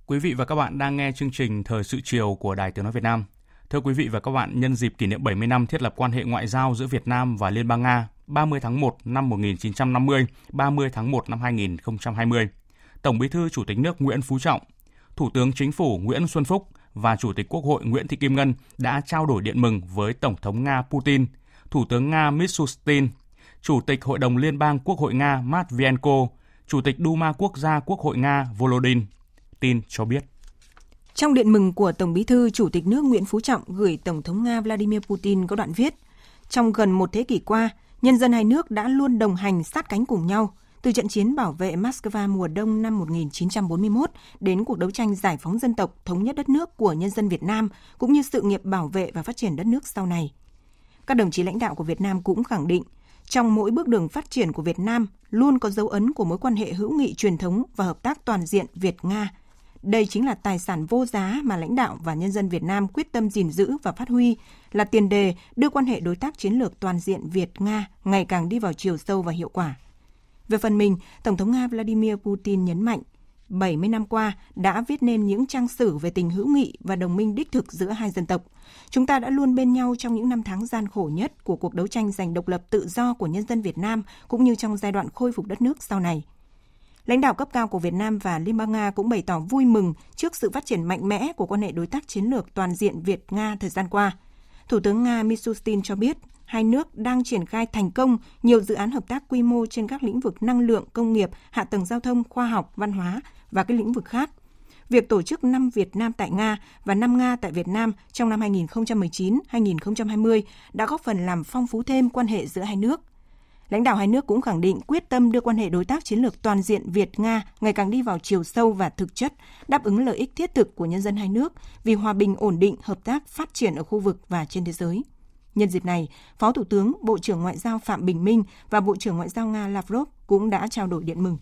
Quý vị và các bạn đang nghe chương trình Thời sự chiều của Đài Tiếng Nói Việt Nam. Thưa quý vị và các bạn, nhân dịp kỷ niệm 70 năm thiết lập quan hệ ngoại giao giữa Việt Nam và Liên bang Nga 30 tháng 1 năm 1950, 30 tháng 1 năm 2020, Tổng Bí thư Chủ tịch nước Nguyễn Phú Trọng, Thủ tướng Chính phủ Nguyễn Xuân Phúc và Chủ tịch Quốc hội Nguyễn Thị Kim Ngân đã trao đổi điện mừng với Tổng thống Nga Putin, Thủ tướng Nga Mishustin, Chủ tịch Hội đồng Liên bang Quốc hội Nga Matvienko, Chủ tịch Duma Quốc gia Quốc hội Nga Volodin. Tin cho biết.
Trong điện mừng của Tổng Bí thư Chủ tịch nước Nguyễn Phú Trọng gửi Tổng thống Nga Vladimir Putin có đoạn viết: Trong gần một thế kỷ qua, nhân dân hai nước đã luôn đồng hành sát cánh cùng nhau, từ trận chiến bảo vệ Moscow mùa đông năm 1941 đến cuộc đấu tranh giải phóng dân tộc thống nhất đất nước của nhân dân Việt Nam, cũng như sự nghiệp bảo vệ và phát triển đất nước sau này. Các đồng chí lãnh đạo của Việt Nam cũng khẳng định, trong mỗi bước đường phát triển của Việt Nam luôn có dấu ấn của mối quan hệ hữu nghị truyền thống và hợp tác toàn diện Việt-Nga – đây chính là tài sản vô giá mà lãnh đạo và nhân dân Việt Nam quyết tâm gìn giữ và phát huy, là tiền đề đưa quan hệ đối tác chiến lược toàn diện Việt-Nga ngày càng đi vào chiều sâu và hiệu quả. Về phần mình, Tổng thống Nga Vladimir Putin nhấn mạnh, 70 năm qua đã viết nên những trang sử về tình hữu nghị và đồng minh đích thực giữa hai dân tộc. Chúng ta đã luôn bên nhau trong những năm tháng gian khổ nhất của cuộc đấu tranh giành độc lập tự do của nhân dân Việt Nam cũng như trong giai đoạn khôi phục đất nước sau này. Lãnh đạo cấp cao của Việt Nam và Liên bang Nga cũng bày tỏ vui mừng trước sự phát triển mạnh mẽ của quan hệ đối tác chiến lược toàn diện Việt-Nga thời gian qua. Thủ tướng Nga Mishustin cho biết, hai nước đang triển khai thành công nhiều dự án hợp tác quy mô trên các lĩnh vực năng lượng, công nghiệp, hạ tầng giao thông, khoa học, văn hóa và các lĩnh vực khác. Việc tổ chức năm Việt Nam tại Nga và năm Nga tại Việt Nam trong năm 2019-2020 đã góp phần làm phong phú thêm quan hệ giữa hai nước – Lãnh đạo hai nước cũng khẳng định quyết tâm đưa quan hệ đối tác chiến lược toàn diện Việt-Nga ngày càng đi vào chiều sâu và thực chất, đáp ứng lợi ích thiết thực của nhân dân hai nước vì hòa bình ổn định, hợp tác, phát triển ở khu vực và trên thế giới. Nhân dịp này, Phó Thủ tướng, Bộ trưởng Ngoại giao Phạm Bình Minh và Bộ trưởng Ngoại giao Nga Lavrov cũng đã trao đổi điện mừng.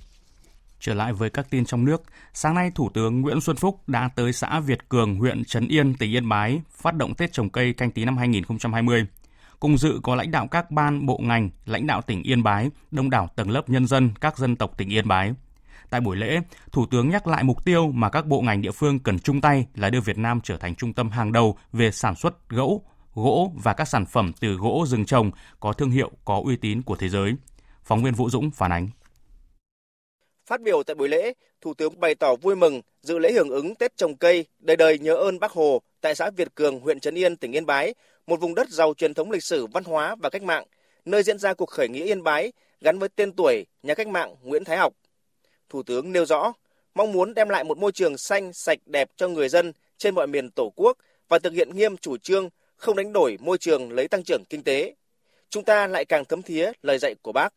Trở lại với các tin trong nước, sáng nay Thủ tướng Nguyễn Xuân Phúc đã tới xã Việt Cường, huyện Trấn Yên, tỉnh Yên Bái, phát động Tết trồng cây canh tí năm 2020. Cùng dự có lãnh đạo các ban, bộ ngành, lãnh đạo tỉnh Yên Bái, đông đảo tầng lớp nhân dân các dân tộc tỉnh Yên Bái. Tại buổi lễ, Thủ tướng nhắc lại mục tiêu mà các bộ ngành địa phương cần chung tay là đưa Việt Nam trở thành trung tâm hàng đầu về sản xuất gỗ, gỗ và các sản phẩm từ gỗ rừng trồng có thương hiệu, có uy tín của thế giới. Phóng viên Vũ Dũng phản ánh.
Phát biểu tại buổi lễ, Thủ tướng bày tỏ vui mừng dự lễ hưởng ứng Tết trồng cây đời đời nhớ ơn Bác Hồ tại xã Việt Cường, huyện Trấn Yên, tỉnh Yên Bái một vùng đất giàu truyền thống lịch sử văn hóa và cách mạng, nơi diễn ra cuộc khởi nghĩa Yên Bái gắn với tên tuổi nhà cách mạng Nguyễn Thái Học. Thủ tướng nêu rõ, mong muốn đem lại một môi trường xanh, sạch, đẹp cho người dân trên mọi miền Tổ quốc và thực hiện nghiêm chủ trương không đánh đổi môi trường lấy tăng trưởng kinh tế. Chúng ta lại càng thấm thía lời dạy của bác.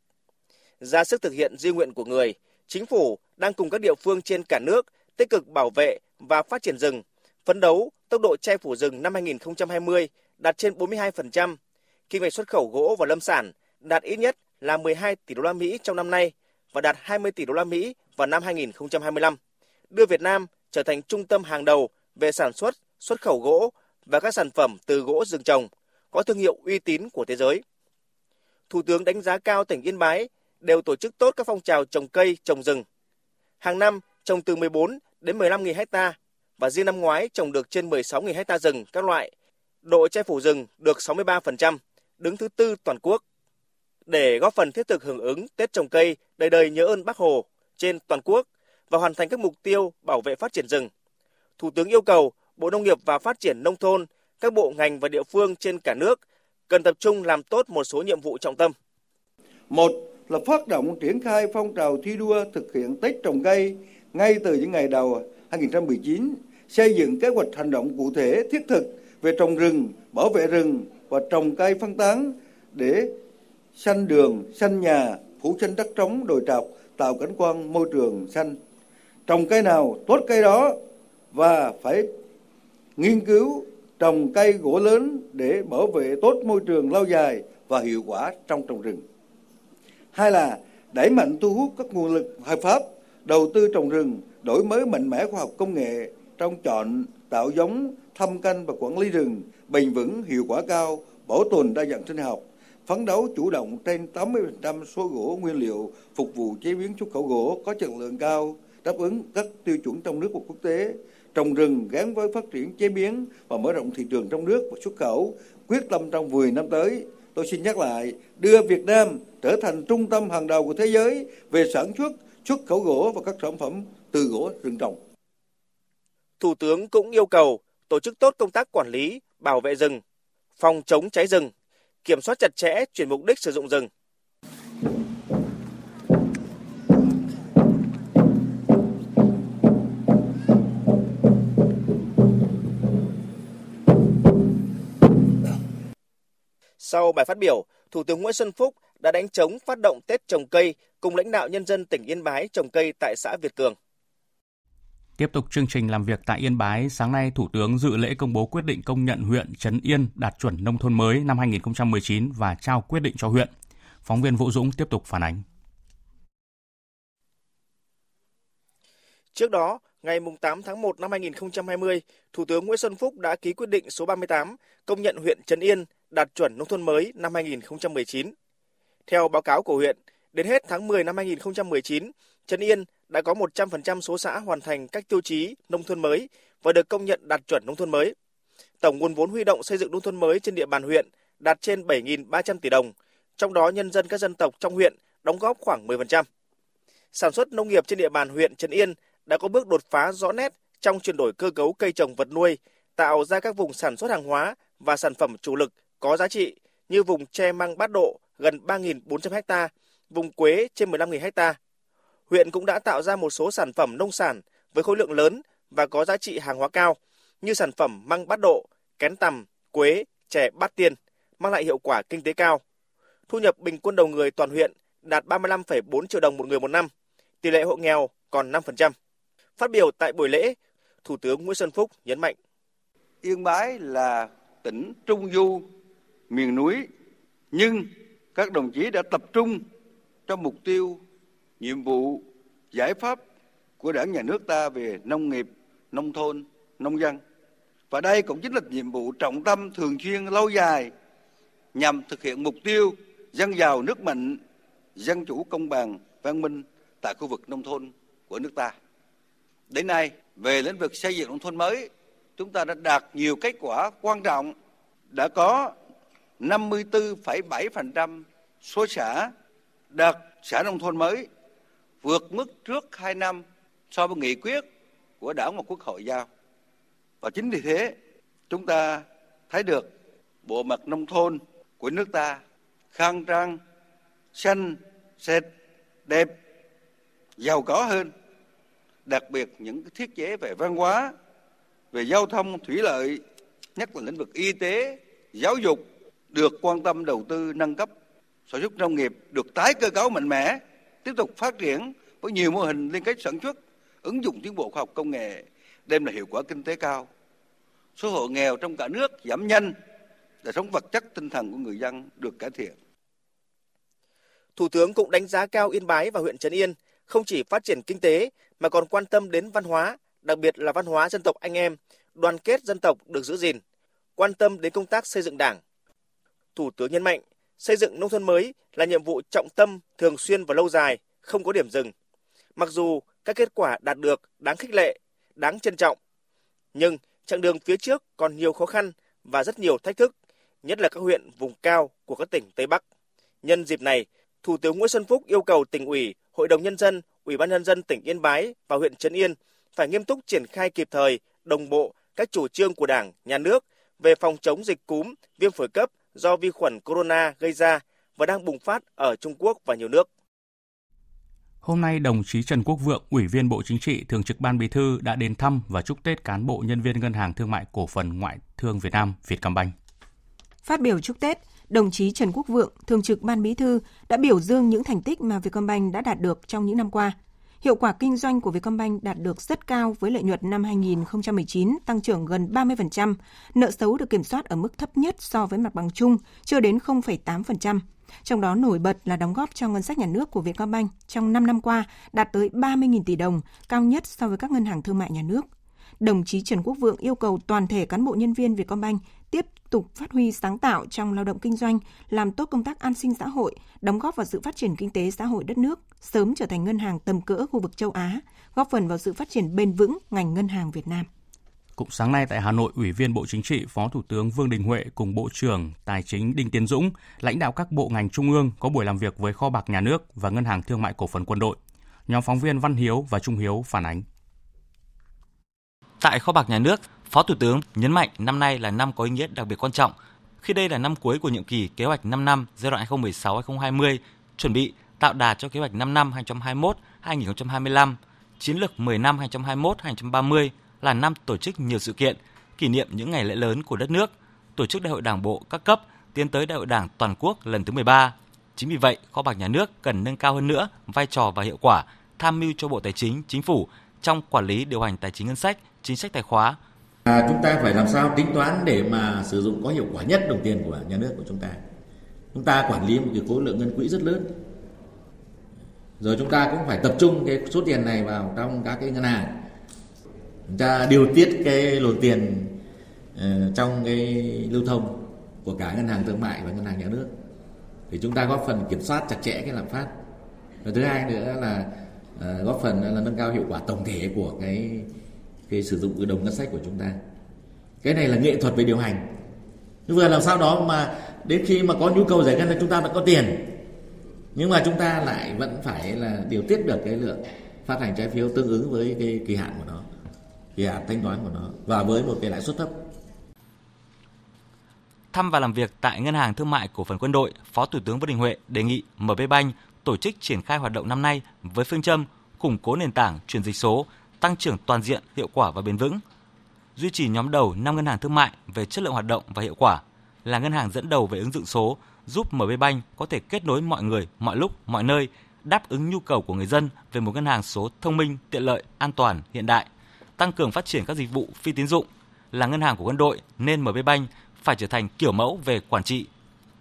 Ra sức thực hiện di nguyện của người, chính phủ đang cùng các địa phương trên cả nước tích cực bảo vệ và phát triển rừng, phấn đấu tốc độ che phủ rừng năm 2020 đạt trên 42%, kinh ngạch xuất khẩu gỗ và lâm sản đạt ít nhất là 12 tỷ đô la Mỹ trong năm nay và đạt 20 tỷ đô la Mỹ vào năm 2025, đưa Việt Nam trở thành trung tâm hàng đầu về sản xuất, xuất khẩu gỗ và các sản phẩm từ gỗ rừng trồng, có thương hiệu uy tín của thế giới. Thủ tướng đánh giá cao tỉnh Yên Bái đều tổ chức tốt các phong trào trồng cây, trồng rừng. Hàng năm trồng từ 14 đến 15.000 hecta và riêng năm ngoái trồng được trên 16.000 hecta rừng các loại. Độ che phủ rừng được 63%, đứng thứ tư toàn quốc. Để góp phần thiết thực hưởng ứng Tết trồng cây đời đời nhớ ơn Bác Hồ trên toàn quốc và hoàn thành các mục tiêu bảo vệ phát triển rừng, Thủ tướng yêu cầu Bộ Nông nghiệp và Phát triển Nông thôn, các bộ ngành và địa phương trên cả nước cần tập trung làm tốt một số nhiệm vụ trọng tâm.
Một là phát động triển khai phong trào thi đua thực hiện Tết trồng cây ngay từ những ngày đầu 2019, xây dựng kế hoạch hành động cụ thể thiết thực về trồng rừng, bảo vệ rừng và trồng cây phân tán để xanh đường, xanh nhà, phủ xanh đất trống đồi trọc, tạo cảnh quan môi trường xanh. Trồng cây nào tốt cây đó và phải nghiên cứu trồng cây gỗ lớn để bảo vệ tốt môi trường lâu dài và hiệu quả trong trồng rừng. Hai là đẩy mạnh thu hút các nguồn lực hợp pháp, đầu tư trồng rừng, đổi mới mạnh mẽ khoa học công nghệ trong chọn, tạo giống, thăm canh và quản lý rừng bền vững, hiệu quả cao, bảo tồn đa dạng sinh học, phấn đấu chủ động trên 80% số gỗ nguyên liệu phục vụ chế biến xuất khẩu gỗ có chất lượng cao, đáp ứng các tiêu chuẩn trong nước và quốc tế, trồng rừng gắn với phát triển chế biến và mở rộng thị trường trong nước và xuất khẩu, quyết tâm trong 10 năm tới, tôi xin nhắc lại, đưa Việt Nam trở thành trung tâm hàng đầu của thế giới về sản xuất, xuất khẩu gỗ và các sản phẩm từ gỗ rừng trồng.
Thủ tướng cũng yêu cầu tổ chức tốt công tác quản lý, bảo vệ rừng, phòng chống cháy rừng, kiểm soát chặt chẽ chuyển mục đích sử dụng rừng. Sau bài phát biểu, Thủ tướng Nguyễn Xuân Phúc đã đánh chống phát động Tết trồng cây cùng lãnh đạo nhân dân tỉnh Yên Bái trồng cây tại xã Việt Cường.
Tiếp tục chương trình làm việc tại Yên Bái, sáng nay Thủ tướng dự lễ công bố quyết định công nhận huyện Trấn Yên đạt chuẩn nông thôn mới năm 2019 và trao quyết định cho huyện. Phóng viên Vũ Dũng tiếp tục phản ánh.
Trước đó, ngày 8 tháng 1 năm 2020, Thủ tướng Nguyễn Xuân Phúc đã ký quyết định số 38 công nhận huyện Trấn Yên đạt chuẩn nông thôn mới năm 2019. Theo báo cáo của huyện, đến hết tháng 10 năm 2019, Trấn Yên đã có 100% số xã hoàn thành các tiêu chí nông thôn mới và được công nhận đạt chuẩn nông thôn mới. Tổng nguồn vốn huy động xây dựng nông thôn mới trên địa bàn huyện đạt trên 7.300 tỷ đồng, trong đó nhân dân các dân tộc trong huyện đóng góp khoảng 10%. Sản xuất nông nghiệp trên địa bàn huyện Trấn Yên đã có bước đột phá rõ nét trong chuyển đổi cơ cấu cây trồng vật nuôi, tạo ra các vùng sản xuất hàng hóa và sản phẩm chủ lực có giá trị như vùng tre măng bát độ gần 3.400 ha, vùng quế trên 15.000 ha. Huyện cũng đã tạo ra một số sản phẩm nông sản với khối lượng lớn và có giá trị hàng hóa cao như sản phẩm măng bát độ, kén tằm, quế, chè bát tiên, mang lại hiệu quả kinh tế cao. Thu nhập bình quân đầu người toàn huyện đạt 35,4 triệu đồng một người một năm, tỷ lệ hộ nghèo còn 5%. Phát biểu tại buổi lễ, Thủ tướng Nguyễn Xuân Phúc nhấn mạnh.
Yên Bái là tỉnh Trung Du, miền núi, nhưng các đồng chí đã tập trung cho mục tiêu, nhiệm vụ, giải pháp của đảng nhà nước ta về nông nghiệp, nông thôn, nông dân. Và đây cũng chính là nhiệm vụ trọng tâm thường xuyên lâu dài nhằm thực hiện mục tiêu dân giàu nước mạnh, dân chủ công bằng, văn minh tại khu vực nông thôn của nước ta. Đến nay, về lĩnh vực xây dựng nông thôn mới, chúng ta đã đạt nhiều kết quả quan trọng, đã có 54,7% số xã đạt xã nông thôn mới, vượt mức trước 2 năm so với nghị quyết của Đảng và Quốc hội giao. Và chính vì thế, chúng ta thấy được bộ mặt nông thôn của nước ta khang trang, xanh, sạch, đẹp, giàu có hơn đặc biệt những cái thiết chế về văn hóa, về giao thông, thủy lợi, nhất là lĩnh vực y tế, giáo dục được quan tâm đầu tư nâng cấp, sản xuất nông nghiệp được tái cơ cấu mạnh mẽ, tiếp tục phát triển với nhiều mô hình liên kết sản xuất, ứng dụng tiến bộ khoa học công nghệ đem lại hiệu quả kinh tế cao. số hộ nghèo trong cả nước giảm nhanh, đời sống vật chất tinh thần của người dân được cải thiện.
Thủ tướng cũng đánh giá cao Yên Bái và huyện Trấn Yên không chỉ phát triển kinh tế mà còn quan tâm đến văn hóa, đặc biệt là văn hóa dân tộc anh em, đoàn kết dân tộc được giữ gìn, quan tâm đến công tác xây dựng Đảng. Thủ tướng nhấn mạnh, xây dựng nông thôn mới là nhiệm vụ trọng tâm, thường xuyên và lâu dài, không có điểm dừng. Mặc dù các kết quả đạt được đáng khích lệ, đáng trân trọng, nhưng chặng đường phía trước còn nhiều khó khăn và rất nhiều thách thức, nhất là các huyện vùng cao của các tỉnh Tây Bắc. Nhân dịp này, Thủ tướng Nguyễn Xuân Phúc yêu cầu tỉnh ủy, Hội đồng nhân dân, Ủy ban nhân dân tỉnh Yên Bái và huyện Trấn Yên phải nghiêm túc triển khai kịp thời, đồng bộ các chủ trương của Đảng, Nhà nước về phòng chống dịch cúm, viêm phổi cấp do vi khuẩn corona gây ra và đang bùng phát ở Trung Quốc và nhiều nước.
Hôm nay, đồng chí Trần Quốc Vượng, Ủy viên Bộ Chính trị, Thường trực Ban Bí thư đã đến thăm và chúc Tết cán bộ nhân viên Ngân hàng Thương mại Cổ phần Ngoại thương Việt Nam Vietcombank.
Phát biểu chúc Tết, đồng chí Trần Quốc Vượng, Thường trực Ban Bí thư đã biểu dương những thành tích mà Vietcombank đã đạt được trong những năm qua. Hiệu quả kinh doanh của Vietcombank đạt được rất cao với lợi nhuận năm 2019 tăng trưởng gần 30%, nợ xấu được kiểm soát ở mức thấp nhất so với mặt bằng chung, chưa đến 0,8%. Trong đó nổi bật là đóng góp cho ngân sách nhà nước của Vietcombank trong 5 năm qua đạt tới 30.000 tỷ đồng, cao nhất so với các ngân hàng thương mại nhà nước. Đồng chí Trần Quốc Vượng yêu cầu toàn thể cán bộ nhân viên Vietcombank tiếp tục phát huy sáng tạo trong lao động kinh doanh, làm tốt công tác an sinh xã hội, đóng góp vào sự phát triển kinh tế xã hội đất nước, sớm trở thành ngân hàng tầm cỡ khu vực châu Á, góp phần vào sự phát triển bền vững ngành ngân hàng Việt Nam.
Cũng sáng nay tại Hà Nội, Ủy viên Bộ Chính trị, Phó Thủ tướng Vương Đình Huệ cùng Bộ trưởng Tài chính Đinh Tiến Dũng, lãnh đạo các bộ ngành trung ương có buổi làm việc với Kho bạc Nhà nước và Ngân hàng Thương mại Cổ phần Quân đội. Nhóm phóng viên Văn Hiếu và Trung Hiếu phản ánh.
Tại Kho bạc Nhà nước, Phó Thủ tướng nhấn mạnh năm nay là năm có ý nghĩa đặc biệt quan trọng khi đây là năm cuối của nhiệm kỳ kế hoạch 5 năm giai đoạn 2016-2020, chuẩn bị tạo đà cho kế hoạch 5 năm 2021-2025, chiến lược 10 năm 2021-2030 là năm tổ chức nhiều sự kiện, kỷ niệm những ngày lễ lớn của đất nước, tổ chức đại hội đảng bộ các cấp, tiến tới đại hội đảng toàn quốc lần thứ 13. Chính vì vậy, kho bạc nhà nước cần nâng cao hơn nữa vai trò và hiệu quả tham mưu cho Bộ Tài chính, Chính phủ trong quản lý điều hành tài chính ngân sách, chính sách tài khóa.
À, chúng ta phải làm sao tính toán để mà sử dụng có hiệu quả nhất đồng tiền của nhà nước của chúng ta. Chúng ta quản lý một cái khối lượng ngân quỹ rất lớn. Rồi chúng ta cũng phải tập trung cái số tiền này vào trong các cái ngân hàng chúng ta điều tiết cái luồng tiền uh, trong cái lưu thông của cả ngân hàng thương mại và ngân hàng nhà nước thì chúng ta góp phần kiểm soát chặt chẽ cái lạm phát và thứ hai nữa là Ờ, góp phần là nâng cao hiệu quả tổng thể của cái cái sử dụng cái đồng ngân sách của chúng ta. Cái này là nghệ thuật về điều hành. Nhưng vừa làm sao đó mà đến khi mà có nhu cầu giải ngân là chúng ta vẫn có tiền. Nhưng mà chúng ta lại vẫn phải là điều tiết được cái lượng phát hành trái phiếu tương ứng với cái kỳ hạn của nó kỳ hạn thanh toán của nó và với một cái lãi suất thấp.
Thăm và làm việc tại Ngân hàng Thương mại Cổ phần Quân đội, Phó Thủ tướng Vương Đình Huệ đề nghị MB Bank tổ chức triển khai hoạt động năm nay với phương châm củng cố nền tảng chuyển dịch số, tăng trưởng toàn diện, hiệu quả và bền vững. Duy trì nhóm đầu 5 ngân hàng thương mại về chất lượng hoạt động và hiệu quả, là ngân hàng dẫn đầu về ứng dụng số, giúp MB Bank có thể kết nối mọi người, mọi lúc, mọi nơi, đáp ứng nhu cầu của người dân về một ngân hàng số thông minh, tiện lợi, an toàn, hiện đại tăng cường phát triển các dịch vụ phi tín dụng là ngân hàng của quân đội nên MB Bank phải trở thành kiểu mẫu về quản trị.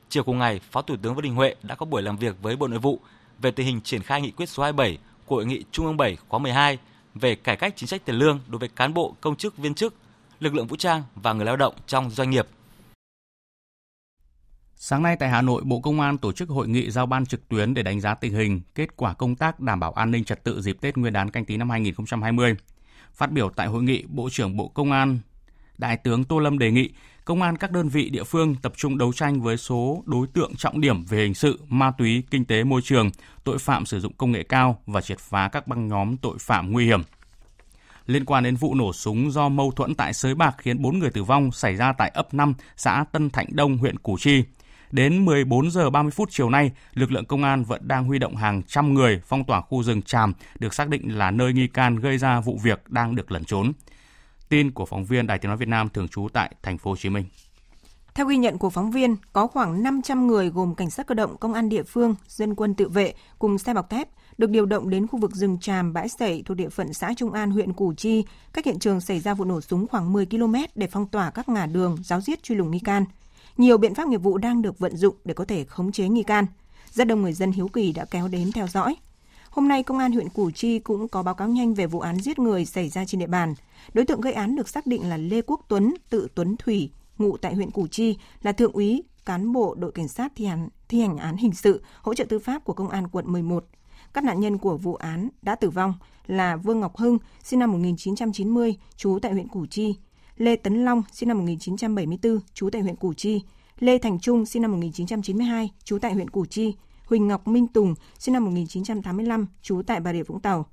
Chiều cùng ngày, Phó Thủ tướng Vương Đình Huệ đã có buổi làm việc với Bộ Nội vụ về tình hình triển khai nghị quyết số 27 của Hội nghị Trung ương 7 khóa 12 về cải cách chính sách tiền lương đối với cán bộ, công chức, viên chức, lực lượng vũ trang và người lao động trong doanh nghiệp.
Sáng nay tại Hà Nội, Bộ Công an tổ chức hội nghị giao ban trực tuyến để đánh giá tình hình, kết quả công tác đảm bảo an ninh trật tự dịp Tết Nguyên đán canh tí năm 2020. Phát biểu tại hội nghị, Bộ trưởng Bộ Công an Đại tướng Tô Lâm đề nghị công an các đơn vị địa phương tập trung đấu tranh với số đối tượng trọng điểm về hình sự, ma túy, kinh tế môi trường, tội phạm sử dụng công nghệ cao và triệt phá các băng nhóm tội phạm nguy hiểm. Liên quan đến vụ nổ súng do mâu thuẫn tại Sới Bạc khiến 4 người tử vong xảy ra tại ấp 5, xã Tân Thạnh Đông, huyện Củ Chi. Đến 14 giờ 30 phút chiều nay, lực lượng công an vẫn đang huy động hàng trăm người phong tỏa khu rừng Tràm được xác định là nơi nghi can gây ra vụ việc đang được lẩn trốn. Tin của phóng viên Đài Tiếng nói Việt Nam thường trú tại thành phố Hồ Chí Minh.
Theo ghi nhận của phóng viên, có khoảng 500 người gồm cảnh sát cơ động, công an địa phương, dân quân tự vệ cùng xe bọc thép được điều động đến khu vực rừng tràm bãi sẩy thuộc địa phận xã Trung An, huyện Củ Chi, cách hiện trường xảy ra vụ nổ súng khoảng 10 km để phong tỏa các ngả đường, giáo diết truy lùng nghi can. Nhiều biện pháp nghiệp vụ đang được vận dụng để có thể khống chế nghi can. Rất đông người dân hiếu kỳ đã kéo đến theo dõi. Hôm nay, Công an huyện Củ Chi cũng có báo cáo nhanh về vụ án giết người xảy ra trên địa bàn. Đối tượng gây án được xác định là Lê Quốc Tuấn, tự Tuấn Thủy, ngụ tại huyện Củ Chi, là thượng úy, cán bộ đội cảnh sát thi hành, thi hành án hình sự, hỗ trợ tư pháp của Công an quận 11. Các nạn nhân của vụ án đã tử vong là Vương Ngọc Hưng, sinh năm 1990, trú tại huyện Củ Chi, Lê Tấn Long, sinh năm 1974, trú tại huyện Củ Chi, Lê Thành Trung, sinh năm 1992, trú tại huyện Củ Chi, Huỳnh Ngọc Minh Tùng, sinh năm 1985, trú tại Bà Rịa Vũng Tàu.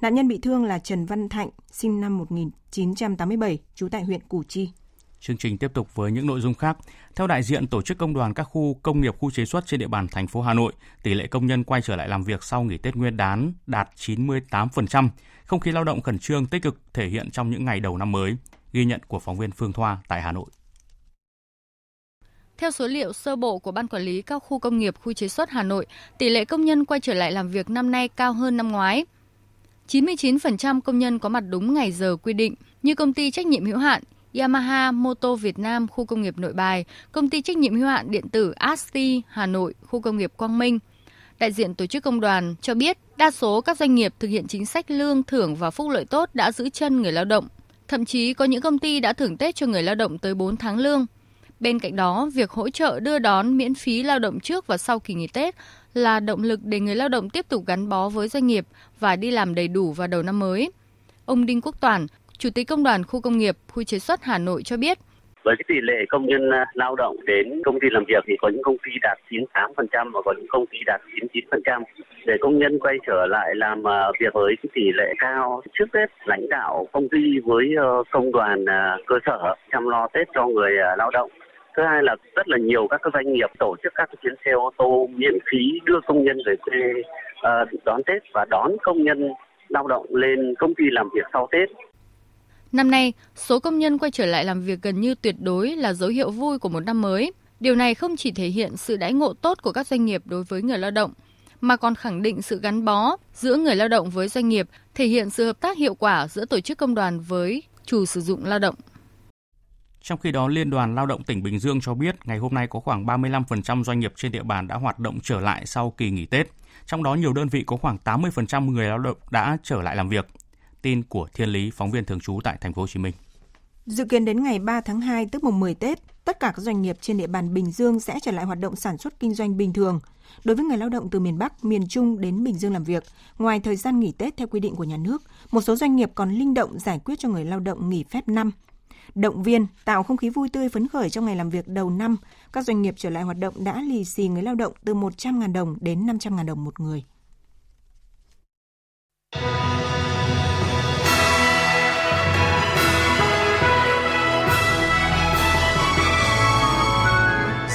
Nạn nhân bị thương là Trần Văn Thạnh, sinh năm 1987, trú tại huyện Củ Chi.
Chương trình tiếp tục với những nội dung khác. Theo đại diện tổ chức công đoàn các khu công nghiệp khu chế xuất trên địa bàn thành phố Hà Nội, tỷ lệ công nhân quay trở lại làm việc sau nghỉ Tết Nguyên đán đạt 98%. Không khí lao động khẩn trương tích cực thể hiện trong những ngày đầu năm mới. Ghi nhận của phóng viên Phương Thoa tại Hà Nội.
Theo số liệu sơ bộ của Ban Quản lý các khu công nghiệp khu chế xuất Hà Nội, tỷ lệ công nhân quay trở lại làm việc năm nay cao hơn năm ngoái. 99% công nhân có mặt đúng ngày giờ quy định, như công ty trách nhiệm hữu hạn Yamaha Moto Việt Nam khu công nghiệp Nội Bài, công ty trách nhiệm hữu hạn điện tử Asti Hà Nội khu công nghiệp Quang Minh. Đại diện tổ chức công đoàn cho biết đa số các doanh nghiệp thực hiện chính sách lương thưởng và phúc lợi tốt đã giữ chân người lao động. Thậm chí có những công ty đã thưởng Tết cho người lao động tới 4 tháng lương. Bên cạnh đó, việc hỗ trợ đưa đón miễn phí lao động trước và sau kỳ nghỉ Tết là động lực để người lao động tiếp tục gắn bó với doanh nghiệp và đi làm đầy đủ vào đầu năm mới. Ông Đinh Quốc Toàn, Chủ tịch Công đoàn Khu công nghiệp, khu chế xuất Hà Nội cho biết,
với cái tỷ lệ công nhân à, lao động đến công ty làm việc thì có những công ty đạt 98% và có những công ty đạt 99%. Để công nhân quay trở lại làm à, việc với cái tỷ lệ cao trước Tết, lãnh đạo công ty với ờ, công đoàn à, cơ sở chăm lo Tết cho người lao động thứ hai là rất là nhiều các doanh nghiệp tổ chức các chuyến xe ô tô miễn phí đưa công nhân về quê uh, đón Tết và đón công nhân lao động lên công ty làm việc sau Tết.
Năm nay, số công nhân quay trở lại làm việc gần như tuyệt đối là dấu hiệu vui của một năm mới. Điều này không chỉ thể hiện sự đãi ngộ tốt của các doanh nghiệp đối với người lao động, mà còn khẳng định sự gắn bó giữa người lao động với doanh nghiệp, thể hiện sự hợp tác hiệu quả giữa tổ chức công đoàn với chủ sử dụng lao động.
Trong khi đó, Liên đoàn Lao động tỉnh Bình Dương cho biết ngày hôm nay có khoảng 35% doanh nghiệp trên địa bàn đã hoạt động trở lại sau kỳ nghỉ Tết. Trong đó nhiều đơn vị có khoảng 80% người lao động đã trở lại làm việc. Tin của Thiên Lý, phóng viên thường trú tại thành phố Hồ Chí Minh.
Dự kiến đến ngày 3 tháng 2 tức mùng 10 Tết, tất cả các doanh nghiệp trên địa bàn Bình Dương sẽ trở lại hoạt động sản xuất kinh doanh bình thường. Đối với người lao động từ miền Bắc, miền Trung đến Bình Dương làm việc, ngoài thời gian nghỉ Tết theo quy định của nhà nước, một số doanh nghiệp còn linh động giải quyết cho người lao động nghỉ phép năm động viên, tạo không khí vui tươi phấn khởi trong ngày làm việc đầu năm, các doanh nghiệp trở lại hoạt động đã lì xì người lao động từ 100.000 đồng đến 500.000 đồng một người.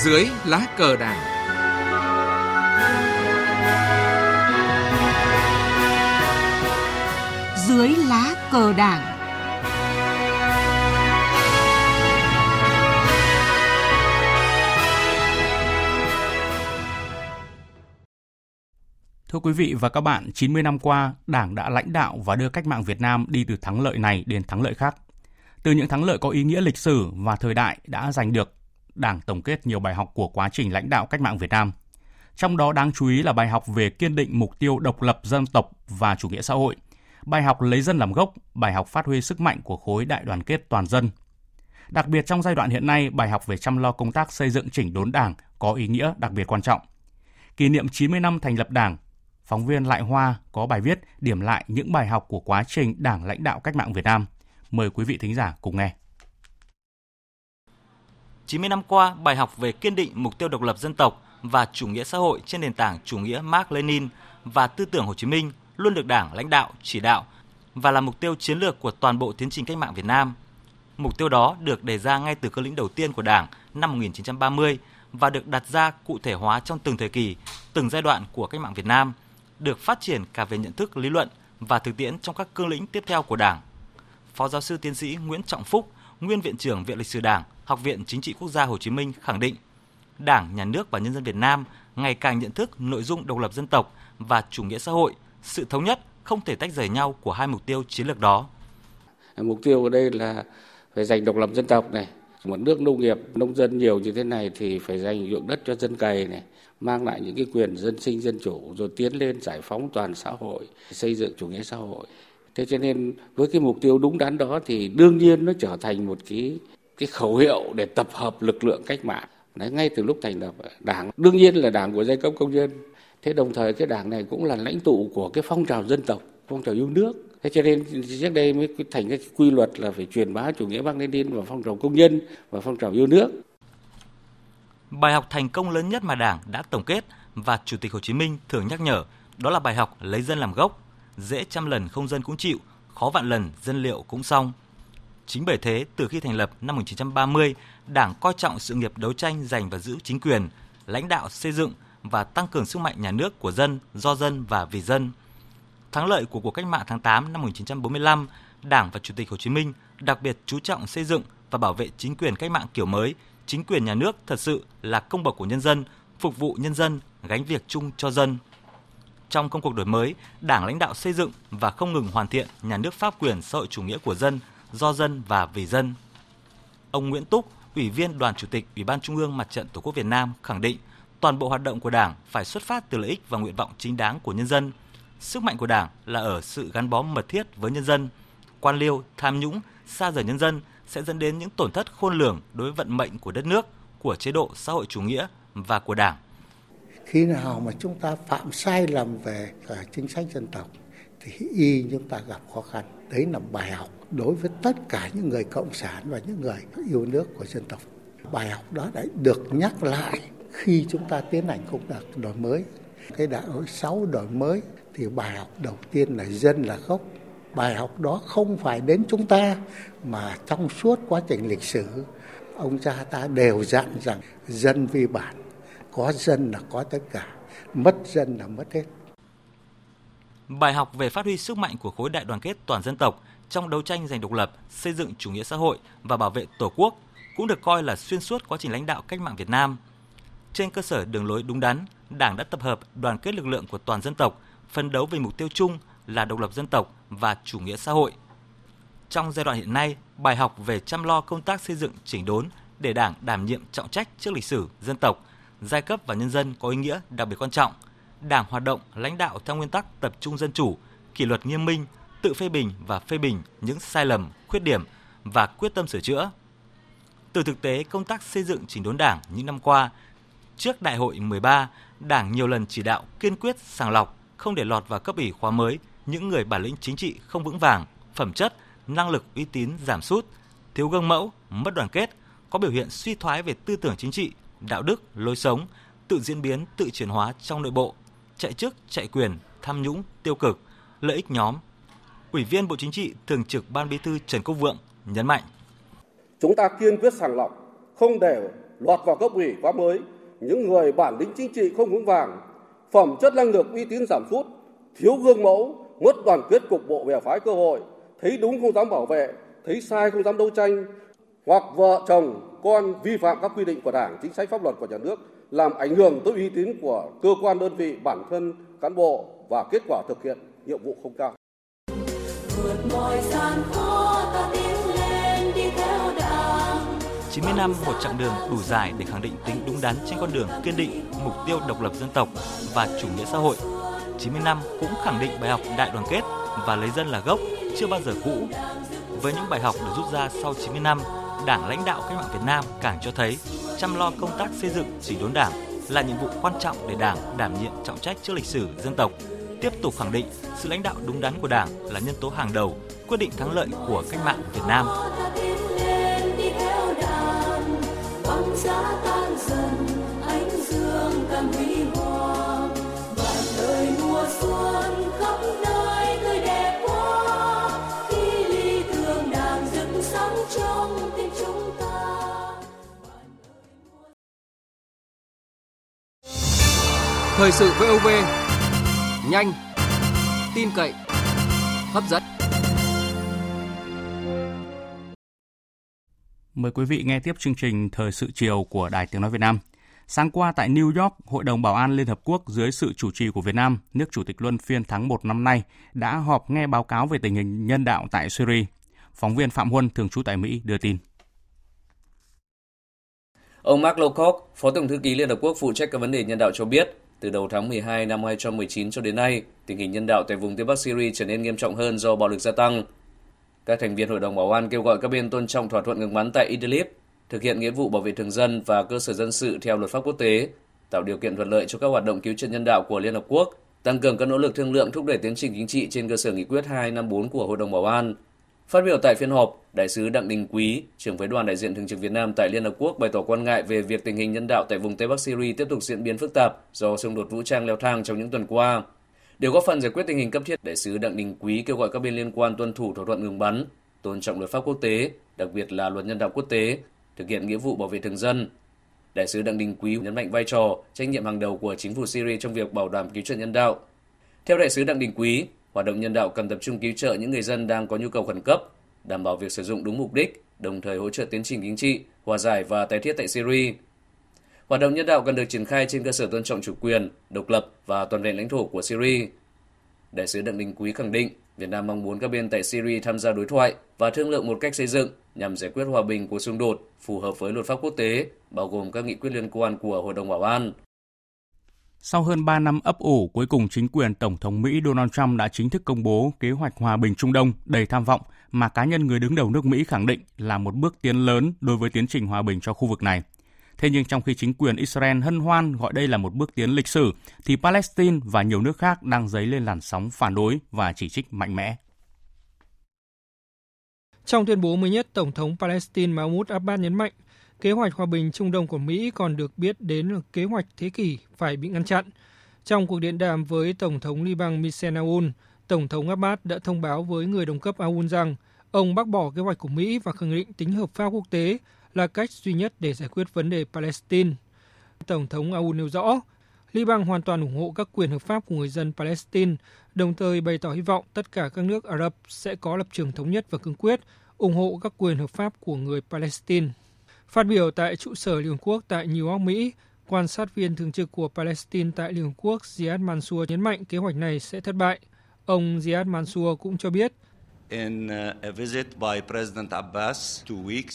Dưới lá cờ đảng.
Dưới lá cờ đảng
Thưa quý vị và các bạn, 90 năm qua, Đảng đã lãnh đạo và đưa cách mạng Việt Nam đi từ thắng lợi này đến thắng lợi khác. Từ những thắng lợi có ý nghĩa lịch sử và thời đại đã giành được, Đảng tổng kết nhiều bài học của quá trình lãnh đạo cách mạng Việt Nam. Trong đó đáng chú ý là bài học về kiên định mục tiêu độc lập dân tộc và chủ nghĩa xã hội, bài học lấy dân làm gốc, bài học phát huy sức mạnh của khối đại đoàn kết toàn dân. Đặc biệt trong giai đoạn hiện nay, bài học về chăm lo công tác xây dựng chỉnh đốn Đảng có ý nghĩa đặc biệt quan trọng. Kỷ niệm 90 năm thành lập Đảng phóng viên Lại Hoa có bài viết điểm lại những bài học của quá trình Đảng lãnh đạo cách mạng Việt Nam. Mời quý vị thính giả cùng nghe.
90 năm qua, bài học về kiên định mục tiêu độc lập dân tộc và chủ nghĩa xã hội trên nền tảng chủ nghĩa Mark Lenin và tư tưởng Hồ Chí Minh luôn được Đảng lãnh đạo, chỉ đạo và là mục tiêu chiến lược của toàn bộ tiến trình cách mạng Việt Nam. Mục tiêu đó được đề ra ngay từ cơ lĩnh đầu tiên của Đảng năm 1930 và được đặt ra cụ thể hóa trong từng thời kỳ, từng giai đoạn của cách mạng Việt Nam được phát triển cả về nhận thức lý luận và thực tiễn trong các cương lĩnh tiếp theo của Đảng. Phó giáo sư tiến sĩ Nguyễn Trọng Phúc, nguyên viện trưởng Viện Lịch sử Đảng, Học viện Chính trị Quốc gia Hồ Chí Minh khẳng định, Đảng, Nhà nước và nhân dân Việt Nam ngày càng nhận thức nội dung độc lập dân tộc và chủ nghĩa xã hội sự thống nhất không thể tách rời nhau của hai mục tiêu chiến lược đó.
Mục tiêu ở đây là phải giành độc lập dân tộc này, một nước nông nghiệp nông dân nhiều như thế này thì phải dành ruộng đất cho dân cày này mang lại những cái quyền dân sinh dân chủ rồi tiến lên giải phóng toàn xã hội xây dựng chủ nghĩa xã hội. Thế cho nên với cái mục tiêu đúng đắn đó thì đương nhiên nó trở thành một cái cái khẩu hiệu để tập hợp lực lượng cách mạng. Đấy, ngay từ lúc thành lập đảng đương nhiên là đảng của giai cấp công nhân. Thế đồng thời cái đảng này cũng là lãnh tụ của cái phong trào dân tộc phong trào yêu nước. Thế cho nên trước đây mới thành cái quy luật là phải truyền bá chủ nghĩa Mác Lênin và phong trào công nhân và phong trào yêu nước.
Bài học thành công lớn nhất mà Đảng đã tổng kết và Chủ tịch Hồ Chí Minh thường nhắc nhở đó là bài học lấy dân làm gốc, dễ trăm lần không dân cũng chịu, khó vạn lần dân liệu cũng xong. Chính bởi thế, từ khi thành lập năm 1930, Đảng coi trọng sự nghiệp đấu tranh giành và giữ chính quyền, lãnh đạo xây dựng và tăng cường sức mạnh nhà nước của dân, do dân và vì dân. Thắng lợi của cuộc cách mạng tháng 8 năm 1945, Đảng và Chủ tịch Hồ Chí Minh đặc biệt chú trọng xây dựng và bảo vệ chính quyền cách mạng kiểu mới, chính quyền nhà nước thật sự là công bậc của nhân dân, phục vụ nhân dân, gánh việc chung cho dân. Trong công cuộc đổi mới, Đảng lãnh đạo xây dựng và không ngừng hoàn thiện nhà nước pháp quyền xã hội chủ nghĩa của dân, do dân và vì dân. Ông Nguyễn Túc, Ủy viên Đoàn Chủ tịch Ủy ban Trung ương Mặt trận Tổ quốc Việt Nam khẳng định toàn bộ hoạt động của Đảng phải xuất phát từ lợi ích và nguyện vọng chính đáng của nhân dân. Sức mạnh của Đảng là ở sự gắn bó mật thiết với nhân dân. Quan liêu, tham nhũng, xa rời nhân dân sẽ dẫn đến những tổn thất khôn lường đối với vận mệnh của đất nước, của chế độ xã hội chủ nghĩa và của Đảng.
Khi nào mà chúng ta phạm sai lầm về à, chính sách dân tộc thì y chúng ta gặp khó khăn. Đấy là bài học đối với tất cả những người cộng sản và những người yêu nước của dân tộc. Bài học đó đã được nhắc lại khi chúng ta tiến hành công cuộc đổi mới. Cái đại hội 6 đổi mới thì bài học đầu tiên là dân là gốc. Bài học đó không phải đến chúng ta mà trong suốt quá trình lịch sử ông cha ta đều dặn rằng dân vi bản, có dân là có tất cả, mất dân là mất hết.
Bài học về phát huy sức mạnh của khối đại đoàn kết toàn dân tộc trong đấu tranh giành độc lập, xây dựng chủ nghĩa xã hội và bảo vệ Tổ quốc cũng được coi là xuyên suốt quá trình lãnh đạo cách mạng Việt Nam. Trên cơ sở đường lối đúng đắn, Đảng đã tập hợp đoàn kết lực lượng của toàn dân tộc, phân đấu vì mục tiêu chung là độc lập dân tộc và chủ nghĩa xã hội. Trong giai đoạn hiện nay, bài học về chăm lo công tác xây dựng chỉnh đốn để Đảng đảm nhiệm trọng trách trước lịch sử, dân tộc, giai cấp và nhân dân có ý nghĩa đặc biệt quan trọng. Đảng hoạt động lãnh đạo theo nguyên tắc tập trung dân chủ, kỷ luật nghiêm minh, tự phê bình và phê bình những sai lầm, khuyết điểm và quyết tâm sửa chữa. Từ thực tế công tác xây dựng chỉnh đốn Đảng những năm qua, trước Đại hội 13, Đảng nhiều lần chỉ đạo kiên quyết sàng lọc, không để lọt vào cấp ủy khóa mới những người bản lĩnh chính trị không vững vàng, phẩm chất, năng lực uy tín giảm sút, thiếu gương mẫu, mất đoàn kết, có biểu hiện suy thoái về tư tưởng chính trị, đạo đức, lối sống, tự diễn biến, tự chuyển hóa trong nội bộ, chạy chức, chạy quyền, tham nhũng, tiêu cực, lợi ích nhóm. Ủy viên Bộ Chính trị, Thường trực Ban Bí thư Trần Quốc Vượng nhấn mạnh:
Chúng ta kiên quyết sàng lọc, không để lọt vào cấp ủy quá mới những người bản lĩnh chính trị không vững vàng, phẩm chất năng lực uy tín giảm sút, thiếu gương mẫu, mất đoàn kết cục bộ bè phái cơ hội, thấy đúng không dám bảo vệ, thấy sai không dám đấu tranh, hoặc vợ chồng, con vi phạm các quy định của Đảng, chính sách pháp luật của nhà nước, làm ảnh hưởng tới uy tín của cơ quan đơn vị, bản thân cán bộ và kết quả thực hiện nhiệm vụ không cao. Vượt mọi gian khó ta tiến
lên đi theo Đảng. 90 năm một chặng đường đủ dài để khẳng định tính đúng đắn trên con đường kiên định mục tiêu độc lập dân tộc và chủ nghĩa xã hội. 90 năm cũng khẳng định bài học đại đoàn kết và lấy dân là gốc chưa bao giờ cũ. Với những bài học được rút ra sau 90 năm, Đảng lãnh đạo cách mạng Việt Nam càng cho thấy chăm lo công tác xây dựng chỉnh đốn Đảng là nhiệm vụ quan trọng để Đảng đảm nhiệm trọng trách trước lịch sử dân tộc, tiếp tục khẳng định sự lãnh đạo đúng đắn của Đảng là nhân tố hàng đầu quyết định thắng lợi của cách mạng Việt Nam. ánh dương càng huy hoàng,
Thời sự VOV nhanh, tin cậy, hấp dẫn.
Mời quý vị nghe tiếp chương trình Thời sự chiều của Đài Tiếng Nói Việt Nam. Sáng qua tại New York, Hội đồng Bảo an Liên Hợp Quốc dưới sự chủ trì của Việt Nam, nước chủ tịch luân phiên tháng 1 năm nay, đã họp nghe báo cáo về tình hình nhân đạo tại Syria. Phóng viên Phạm Huân, thường trú tại Mỹ, đưa tin.
Ông Mark Lowcock, Phó Tổng thư ký Liên Hợp Quốc phụ trách các vấn đề nhân đạo cho biết, từ đầu tháng 12 năm 2019 cho đến nay, tình hình nhân đạo tại vùng Tây Bắc Syria trở nên nghiêm trọng hơn do bạo lực gia tăng. Các thành viên Hội đồng Bảo an kêu gọi các bên tôn trọng thỏa thuận ngừng bắn tại Idlib, thực hiện nghĩa vụ bảo vệ thường dân và cơ sở dân sự theo luật pháp quốc tế, tạo điều kiện thuận lợi cho các hoạt động cứu trợ nhân đạo của Liên Hợp Quốc, tăng cường các nỗ lực thương lượng thúc đẩy tiến trình chính trị trên cơ sở nghị quyết 254 của Hội đồng Bảo an. Phát biểu tại phiên họp, Đại sứ Đặng Đình Quý, trưởng phái đoàn đại diện thường trực Việt Nam tại Liên Hợp Quốc bày tỏ quan ngại về việc tình hình nhân đạo tại vùng Tây Bắc Syria tiếp tục diễn biến phức tạp do xung đột vũ trang leo thang trong những tuần qua. Để góp phần giải quyết tình hình cấp thiết, Đại sứ Đặng Đình Quý kêu gọi các bên liên quan tuân thủ thỏa thuận ngừng bắn, tôn trọng luật pháp quốc tế, đặc biệt là luật nhân đạo quốc tế, thực hiện nghĩa vụ bảo vệ thường dân. Đại sứ Đặng Đình Quý nhấn mạnh vai trò, trách nhiệm hàng đầu của chính phủ Syria trong việc bảo đảm cứu trợ nhân đạo. Theo đại sứ Đặng Đình Quý, hoạt động nhân đạo cần tập trung cứu trợ những người dân đang có nhu cầu khẩn cấp, đảm bảo việc sử dụng đúng mục đích, đồng thời hỗ trợ tiến trình chính trị, hòa giải và tái thiết tại Syria. Hoạt động nhân đạo cần được triển khai trên cơ sở tôn trọng chủ quyền, độc lập và toàn vẹn lãnh thổ của Syria. Đại sứ Đặng Đình Quý khẳng định Việt Nam mong muốn các bên tại Syria tham gia đối thoại và thương lượng một cách xây dựng nhằm giải quyết hòa bình của xung đột phù hợp với luật pháp quốc tế, bao gồm các nghị quyết liên quan của Hội đồng Bảo an.
Sau hơn 3 năm ấp ủ, cuối cùng chính quyền Tổng thống Mỹ Donald Trump đã chính thức công bố kế hoạch hòa bình Trung Đông đầy tham vọng mà cá nhân người đứng đầu nước Mỹ khẳng định là một bước tiến lớn đối với tiến trình hòa bình cho khu vực này. Thế nhưng trong khi chính quyền Israel hân hoan gọi đây là một bước tiến lịch sử, thì Palestine và nhiều nước khác đang dấy lên làn sóng phản đối và chỉ trích mạnh mẽ.
Trong tuyên bố mới nhất, Tổng thống Palestine Mahmoud Abbas nhấn mạnh kế hoạch hòa bình Trung Đông của Mỹ còn được biết đến là kế hoạch thế kỷ phải bị ngăn chặn. Trong cuộc điện đàm với Tổng thống Liban Michel Aoun, Tổng thống Abbas đã thông báo với người đồng cấp Aoun rằng ông bác bỏ kế hoạch của Mỹ và khẳng định tính hợp pháp quốc tế là cách duy nhất để giải quyết vấn đề Palestine. Tổng thống Aoun nêu rõ, Liban hoàn toàn ủng hộ các quyền hợp pháp của người dân Palestine, đồng thời bày tỏ hy vọng tất cả các nước Ả Rập sẽ có lập trường thống nhất và cương quyết, ủng hộ các quyền hợp pháp của người Palestine. Phát biểu tại trụ sở Liên Hợp Quốc tại New York, Mỹ, quan sát viên thường trực của Palestine tại Liên Hợp Quốc Ziad Mansour nhấn mạnh kế hoạch này sẽ thất bại. Ông Ziad Mansour cũng cho biết
uh,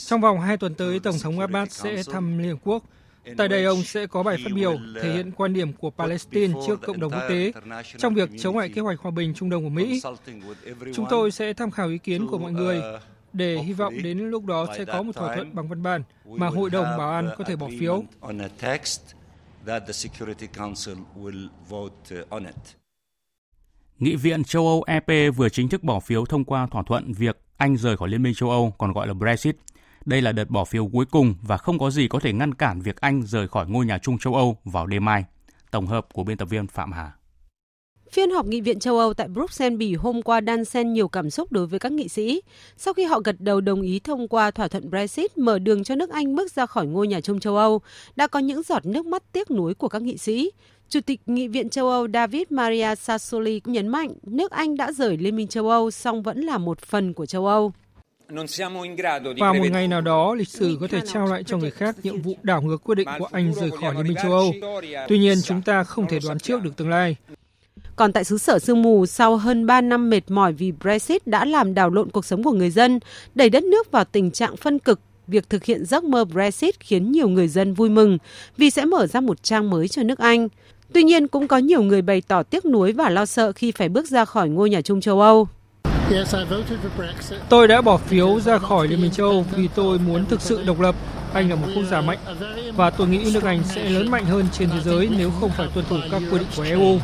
trong vòng hai tuần tới, Tổng thống Abbas sẽ thăm Liên Hợp Quốc. Tại đây, ông sẽ có bài phát biểu thể hiện quan điểm của Palestine trước cộng đồng quốc tế trong việc chống lại kế hoạch hòa bình Trung Đông của Mỹ. Chúng tôi sẽ tham khảo ý kiến của mọi người để hy vọng đến lúc đó sẽ có một thỏa thuận bằng văn bản mà Hội đồng Bảo an có thể bỏ phiếu.
Nghị viện châu Âu EP vừa chính thức bỏ phiếu thông qua thỏa thuận việc Anh rời khỏi Liên minh châu Âu, còn gọi là Brexit. Đây là đợt bỏ phiếu cuối cùng và không có gì có thể ngăn cản việc Anh rời khỏi ngôi nhà chung châu Âu vào đêm mai. Tổng hợp của biên tập viên Phạm Hà.
Phiên họp Nghị viện châu Âu tại Bruxelles Bỉ hôm qua đan xen nhiều cảm xúc đối với các nghị sĩ. Sau khi họ gật đầu đồng ý thông qua thỏa thuận Brexit mở đường cho nước Anh bước ra khỏi ngôi nhà chung châu Âu, đã có những giọt nước mắt tiếc nuối của các nghị sĩ. Chủ tịch Nghị viện châu Âu David Maria Sassoli cũng nhấn mạnh nước Anh đã rời Liên minh châu Âu song vẫn là một phần của châu Âu.
Vào một ngày nào đó, lịch sử có thể trao lại cho người khác nhiệm vụ đảo ngược quyết định của Anh rời khỏi Liên minh châu Âu. Tuy nhiên, chúng ta không thể đoán trước được tương lai.
Còn tại xứ sở sương mù, sau hơn 3 năm mệt mỏi vì Brexit đã làm đảo lộn cuộc sống của người dân, đẩy đất nước vào tình trạng phân cực, việc thực hiện giấc mơ Brexit khiến nhiều người dân vui mừng vì sẽ mở ra một trang mới cho nước Anh. Tuy nhiên, cũng có nhiều người bày tỏ tiếc nuối và lo sợ khi phải bước ra khỏi ngôi nhà chung châu Âu.
Tôi đã bỏ phiếu ra khỏi Liên minh châu Âu vì tôi muốn thực sự độc lập. Anh là một quốc gia mạnh và tôi nghĩ nước Anh sẽ lớn mạnh hơn trên thế giới nếu không phải tuân thủ các quy định của EU.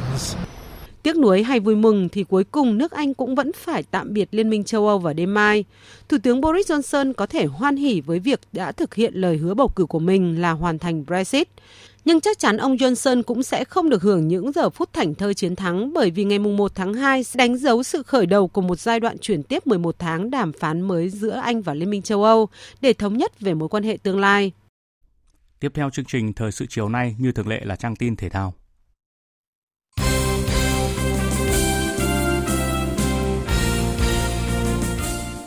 Tiếc nuối hay vui mừng thì cuối cùng nước Anh cũng vẫn phải tạm biệt Liên minh châu Âu vào đêm mai. Thủ tướng Boris Johnson có thể hoan hỉ với việc đã thực hiện lời hứa bầu cử của mình là hoàn thành Brexit. Nhưng chắc chắn ông Johnson cũng sẽ không được hưởng những giờ phút thảnh thơi chiến thắng bởi vì ngày 1 tháng 2 sẽ đánh dấu sự khởi đầu của một giai đoạn chuyển tiếp 11 tháng đàm phán mới giữa Anh và Liên minh châu Âu để thống nhất về mối quan hệ tương lai.
Tiếp theo chương trình Thời sự chiều nay, như thường lệ là trang tin thể thao.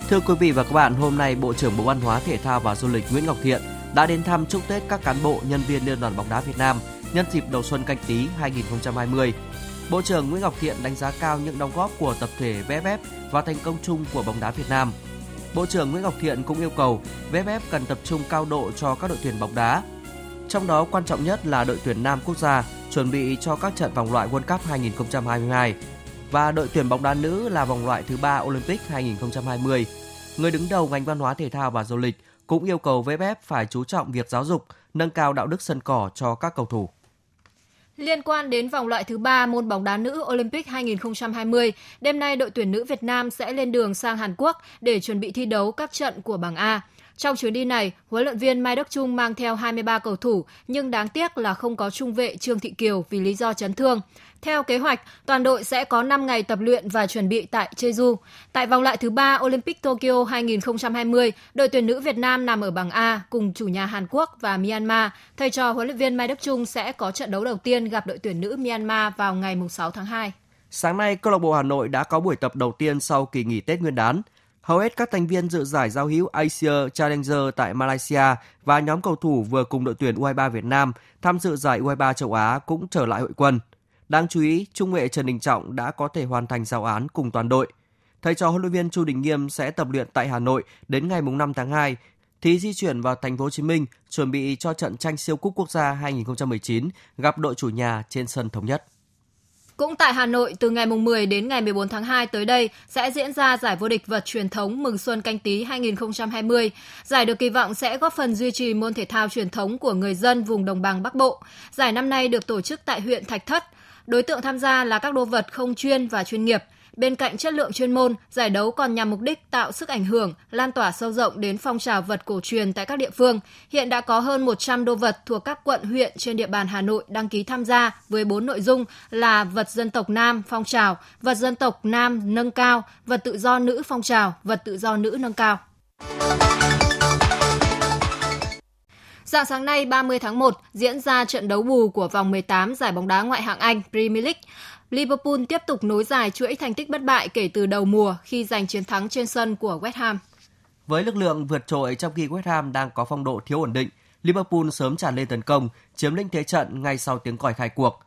Thưa quý vị và các bạn, hôm nay Bộ trưởng Bộ Văn hóa Thể thao và Du lịch Nguyễn Ngọc Thiện đã đến thăm chúc Tết các cán bộ, nhân viên Liên đoàn bóng đá Việt Nam nhân dịp đầu xuân canh tí 2020. Bộ trưởng Nguyễn Ngọc Thiện đánh giá cao những đóng góp của tập thể VFF và thành công chung của bóng đá Việt Nam. Bộ trưởng Nguyễn Ngọc Thiện cũng yêu cầu VFF cần tập trung cao độ cho các đội tuyển bóng đá. Trong đó quan trọng nhất là đội tuyển nam quốc gia chuẩn bị cho các trận vòng loại World Cup 2022 và đội tuyển bóng đá nữ là vòng loại thứ ba Olympic 2020. Người đứng đầu ngành văn hóa thể thao và du lịch cũng yêu cầu VFF phải chú trọng việc giáo dục, nâng cao đạo đức sân cỏ cho các cầu thủ.
Liên quan đến vòng loại thứ 3 môn bóng đá nữ Olympic 2020, đêm nay đội tuyển nữ Việt Nam sẽ lên đường sang Hàn Quốc để chuẩn bị thi đấu các trận của bảng A. Trong chuyến đi này, huấn luyện viên Mai Đức Trung mang theo 23 cầu thủ nhưng đáng tiếc là không có trung vệ Trương Thị Kiều vì lý do chấn thương. Theo kế hoạch, toàn đội sẽ có 5 ngày tập luyện và chuẩn bị tại Jeju. Tại vòng loại thứ 3 Olympic Tokyo 2020, đội tuyển nữ Việt Nam nằm ở bảng A cùng chủ nhà Hàn Quốc và Myanmar. Thầy trò huấn luyện viên Mai Đức Trung sẽ có trận đấu đầu tiên gặp đội tuyển nữ Myanmar vào ngày 6 tháng 2.
Sáng nay, câu lạc bộ Hà Nội đã có buổi tập đầu tiên sau kỳ nghỉ Tết Nguyên đán. Hầu hết các thành viên dự giải giao hữu Asia Challenger tại Malaysia và nhóm cầu thủ vừa cùng đội tuyển U23 Việt Nam tham dự giải U23 châu Á cũng trở lại hội quân. Đáng chú ý, trung vệ Trần Đình Trọng đã có thể hoàn thành giao án cùng toàn đội. Thầy trò huấn luyện viên Chu Đình Nghiêm sẽ tập luyện tại Hà Nội đến ngày 5 tháng 2 thì di chuyển vào thành phố Hồ Chí Minh chuẩn bị cho trận tranh siêu cúp quốc gia 2019 gặp đội chủ nhà trên sân thống nhất.
Cũng tại Hà Nội, từ ngày 10 đến ngày 14 tháng 2 tới đây sẽ diễn ra giải vô địch vật truyền thống Mừng Xuân Canh Tý 2020. Giải được kỳ vọng sẽ góp phần duy trì môn thể thao truyền thống của người dân vùng đồng bằng Bắc Bộ. Giải năm nay được tổ chức tại huyện Thạch Thất. Đối tượng tham gia là các đô vật không chuyên và chuyên nghiệp – Bên cạnh chất lượng chuyên môn, giải đấu còn nhằm mục đích tạo sức ảnh hưởng, lan tỏa sâu rộng đến phong trào vật cổ truyền tại các địa phương. Hiện đã có hơn 100 đô vật thuộc các quận huyện trên địa bàn Hà Nội đăng ký tham gia với 4 nội dung là vật dân tộc nam phong trào, vật dân tộc nam nâng cao, vật tự do nữ phong trào, vật tự do nữ nâng cao. Dạng sáng nay 30 tháng 1 diễn ra trận đấu bù của vòng 18 giải bóng đá ngoại hạng Anh Premier League. Liverpool tiếp tục nối dài chuỗi thành tích bất bại kể từ đầu mùa khi giành chiến thắng trên sân của West Ham.
Với lực lượng vượt trội trong khi West Ham đang có phong độ thiếu ổn định, Liverpool sớm tràn lên tấn công, chiếm lĩnh thế trận ngay sau tiếng còi khai cuộc.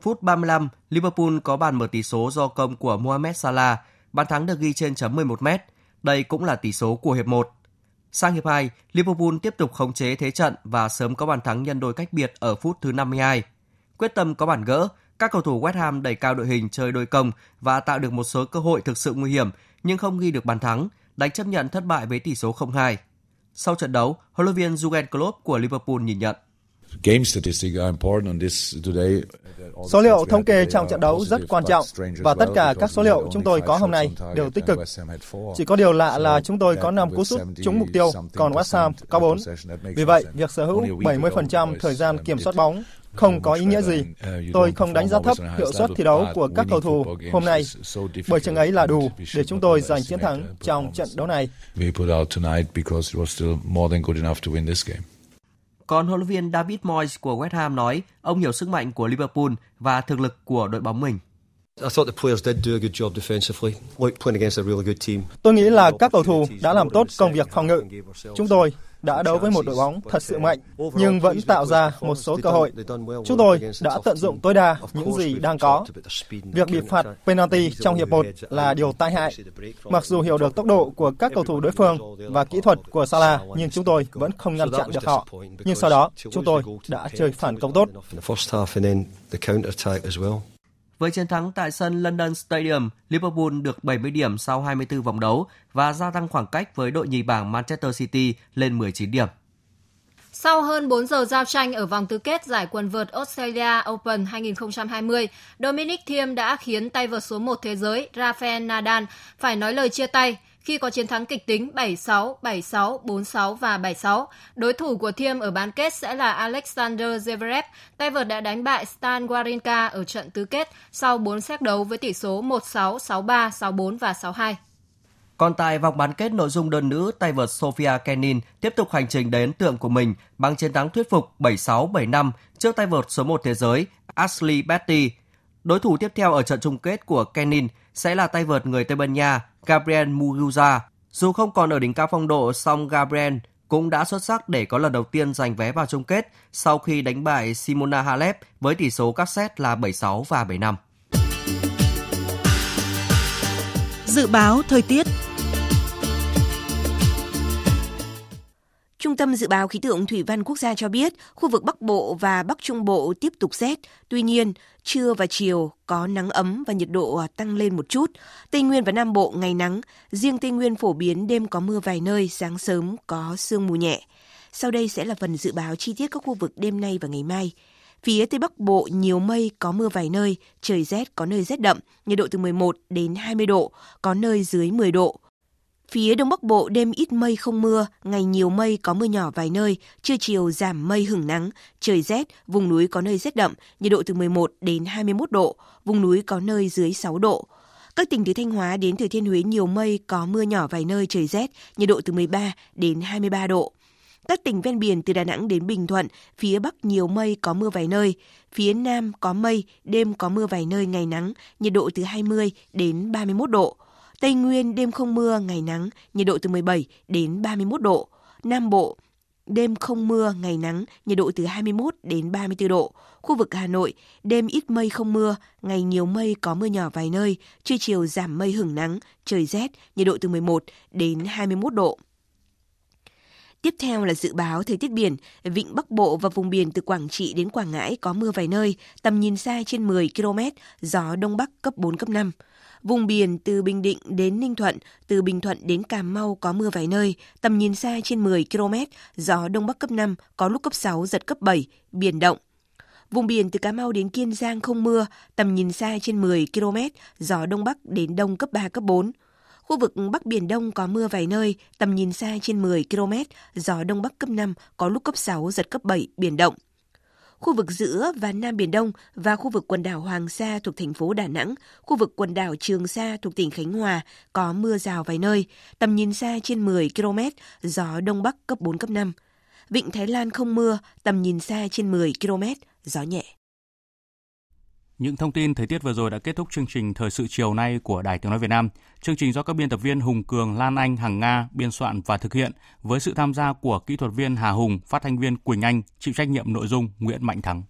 Phút 35, Liverpool có bàn mở tỷ số do công của Mohamed Salah, bàn thắng được ghi trên chấm 11 m. Đây cũng là tỷ số của hiệp 1. Sang hiệp 2, Liverpool tiếp tục khống chế thế trận và sớm có bàn thắng nhân đôi cách biệt ở phút thứ 52. Quyết tâm có bàn gỡ, các cầu thủ West Ham đẩy cao đội hình chơi đôi công và tạo được một số cơ hội thực sự nguy hiểm nhưng không ghi được bàn thắng, đánh chấp nhận thất bại với tỷ số 0-2. Sau trận đấu, huấn luyện viên Jurgen Klopp của Liverpool nhìn nhận.
Số liệu thống kê trong trận đấu rất quan trọng và tất cả các số liệu chúng tôi có hôm nay đều tích cực. Chỉ có điều lạ là chúng tôi có 5 cú sút trúng mục tiêu, còn West Ham có 4. Vì vậy, việc sở hữu 70% thời gian kiểm soát bóng không có ý nghĩa gì. Tôi không đánh giá thấp hiệu suất thi đấu của các cầu thủ hôm nay, bởi chừng ấy là đủ để chúng tôi giành chiến thắng trong trận đấu này.
Còn huấn luyện viên David Moyes của West Ham nói ông hiểu sức mạnh của Liverpool và thực lực của đội bóng mình.
Tôi nghĩ là các cầu thủ đã làm tốt công việc phòng ngự. Chúng tôi đã đấu với một đội bóng thật sự mạnh, nhưng vẫn tạo ra một số cơ hội. Chúng tôi đã tận dụng tối đa những gì đang có. Việc bị phạt penalty trong hiệp 1 là điều tai hại. Mặc dù hiểu được tốc độ của các cầu thủ đối phương và kỹ thuật của Salah, nhưng chúng tôi vẫn không ngăn chặn được họ. Nhưng sau đó, chúng tôi đã chơi phản công tốt.
Với chiến thắng tại sân London Stadium, Liverpool được 70 điểm sau 24 vòng đấu và gia tăng khoảng cách với đội nhì bảng Manchester City lên 19 điểm.
Sau hơn 4 giờ giao tranh ở vòng tứ kết giải quần vợt Australia Open 2020, Dominic Thiem đã khiến tay vợt số 1 thế giới Rafael Nadal phải nói lời chia tay khi có chiến thắng kịch tính 7-6, 7-6, 4-6 và 7-6. Đối thủ của Thiêm ở bán kết sẽ là Alexander Zverev. Tay vợt đã đánh bại Stan Wawrinka ở trận tứ kết sau 4 xét đấu với tỷ số 1-6, 6-3, 6-4 và 6-2.
Còn tại vòng bán kết nội dung đơn nữ, tay vợt Sofia Kenin tiếp tục hành trình đến tượng của mình bằng chiến thắng thuyết phục 7-6, 7-5 trước tay vợt số 1 thế giới Ashley Betty. Đối thủ tiếp theo ở trận chung kết của Kenin sẽ là tay vợt người Tây Ban Nha Gabriel Muguruza. Dù không còn ở đỉnh cao phong độ, song Gabriel cũng đã xuất sắc để có lần đầu tiên giành vé vào chung kết sau khi đánh bại Simona Halep với tỷ số các set là 7-6 và 7-5.
Dự báo thời tiết Trung tâm Dự báo Khí tượng Thủy văn Quốc gia cho biết, khu vực Bắc Bộ và Bắc Trung Bộ tiếp tục rét. Tuy nhiên, trưa và chiều có nắng ấm và nhiệt độ à, tăng lên một chút. Tây Nguyên và Nam Bộ ngày nắng, riêng Tây Nguyên phổ biến đêm có mưa vài nơi, sáng sớm có sương mù nhẹ. Sau đây sẽ là phần dự báo chi tiết các khu vực đêm nay và ngày mai. Phía Tây Bắc Bộ nhiều mây, có mưa vài nơi, trời rét, có nơi rét đậm, nhiệt độ từ 11 đến 20 độ, có nơi dưới 10 độ. Phía Đông Bắc Bộ đêm ít mây không mưa, ngày nhiều mây có mưa nhỏ vài nơi, trưa chiều giảm mây hửng nắng, trời rét, vùng núi có nơi rét đậm, nhiệt độ từ 11 đến 21 độ, vùng núi có nơi dưới 6 độ. Các tỉnh từ Thanh Hóa đến Thừa Thiên Huế nhiều mây, có mưa nhỏ vài nơi trời rét, nhiệt độ từ 13 đến 23 độ. Các tỉnh ven biển từ Đà Nẵng đến Bình Thuận, phía Bắc nhiều mây có mưa vài nơi, phía Nam có mây, đêm có mưa vài nơi ngày nắng, nhiệt độ từ 20 đến 31 độ. Tây Nguyên đêm không mưa, ngày nắng, nhiệt độ từ 17 đến 31 độ. Nam Bộ đêm không mưa, ngày nắng, nhiệt độ từ 21 đến 34 độ. Khu vực Hà Nội, đêm ít mây không mưa, ngày nhiều mây có mưa nhỏ vài nơi, trưa chiều giảm mây hửng nắng, trời rét, nhiệt độ từ 11 đến 21 độ. Tiếp theo là dự báo thời tiết biển, vịnh Bắc Bộ và vùng biển từ Quảng Trị đến Quảng Ngãi có mưa vài nơi, tầm nhìn xa trên 10 km, gió Đông Bắc cấp 4, cấp 5. Vùng biển từ Bình Định đến Ninh Thuận, từ Bình Thuận đến Cà Mau có mưa vài nơi, tầm nhìn xa trên 10 km, gió Đông Bắc cấp 5, có lúc cấp 6, giật cấp 7, biển động. Vùng biển từ Cà Mau đến Kiên Giang không mưa, tầm nhìn xa trên 10 km, gió Đông Bắc đến Đông cấp 3, cấp 4. Khu vực Bắc Biển Đông có mưa vài nơi, tầm nhìn xa trên 10 km, gió Đông Bắc cấp 5, có lúc cấp 6, giật cấp 7, biển động. Khu vực giữa và Nam Biển Đông và khu vực quần đảo Hoàng Sa thuộc thành phố Đà Nẵng, khu vực quần đảo Trường Sa thuộc tỉnh Khánh Hòa có mưa rào vài nơi, tầm nhìn xa trên 10 km, gió Đông Bắc cấp 4, cấp 5. Vịnh Thái Lan không mưa, tầm nhìn xa trên 10 km, gió nhẹ.
Những thông tin thời tiết vừa rồi đã kết thúc chương trình Thời sự chiều nay của Đài Tiếng Nói Việt Nam. Chương trình do các biên tập viên Hùng Cường, Lan Anh, Hằng Nga biên soạn và thực hiện với sự tham gia của kỹ thuật viên Hà Hùng, phát thanh viên Quỳnh Anh, chịu trách nhiệm nội dung Nguyễn Mạnh Thắng.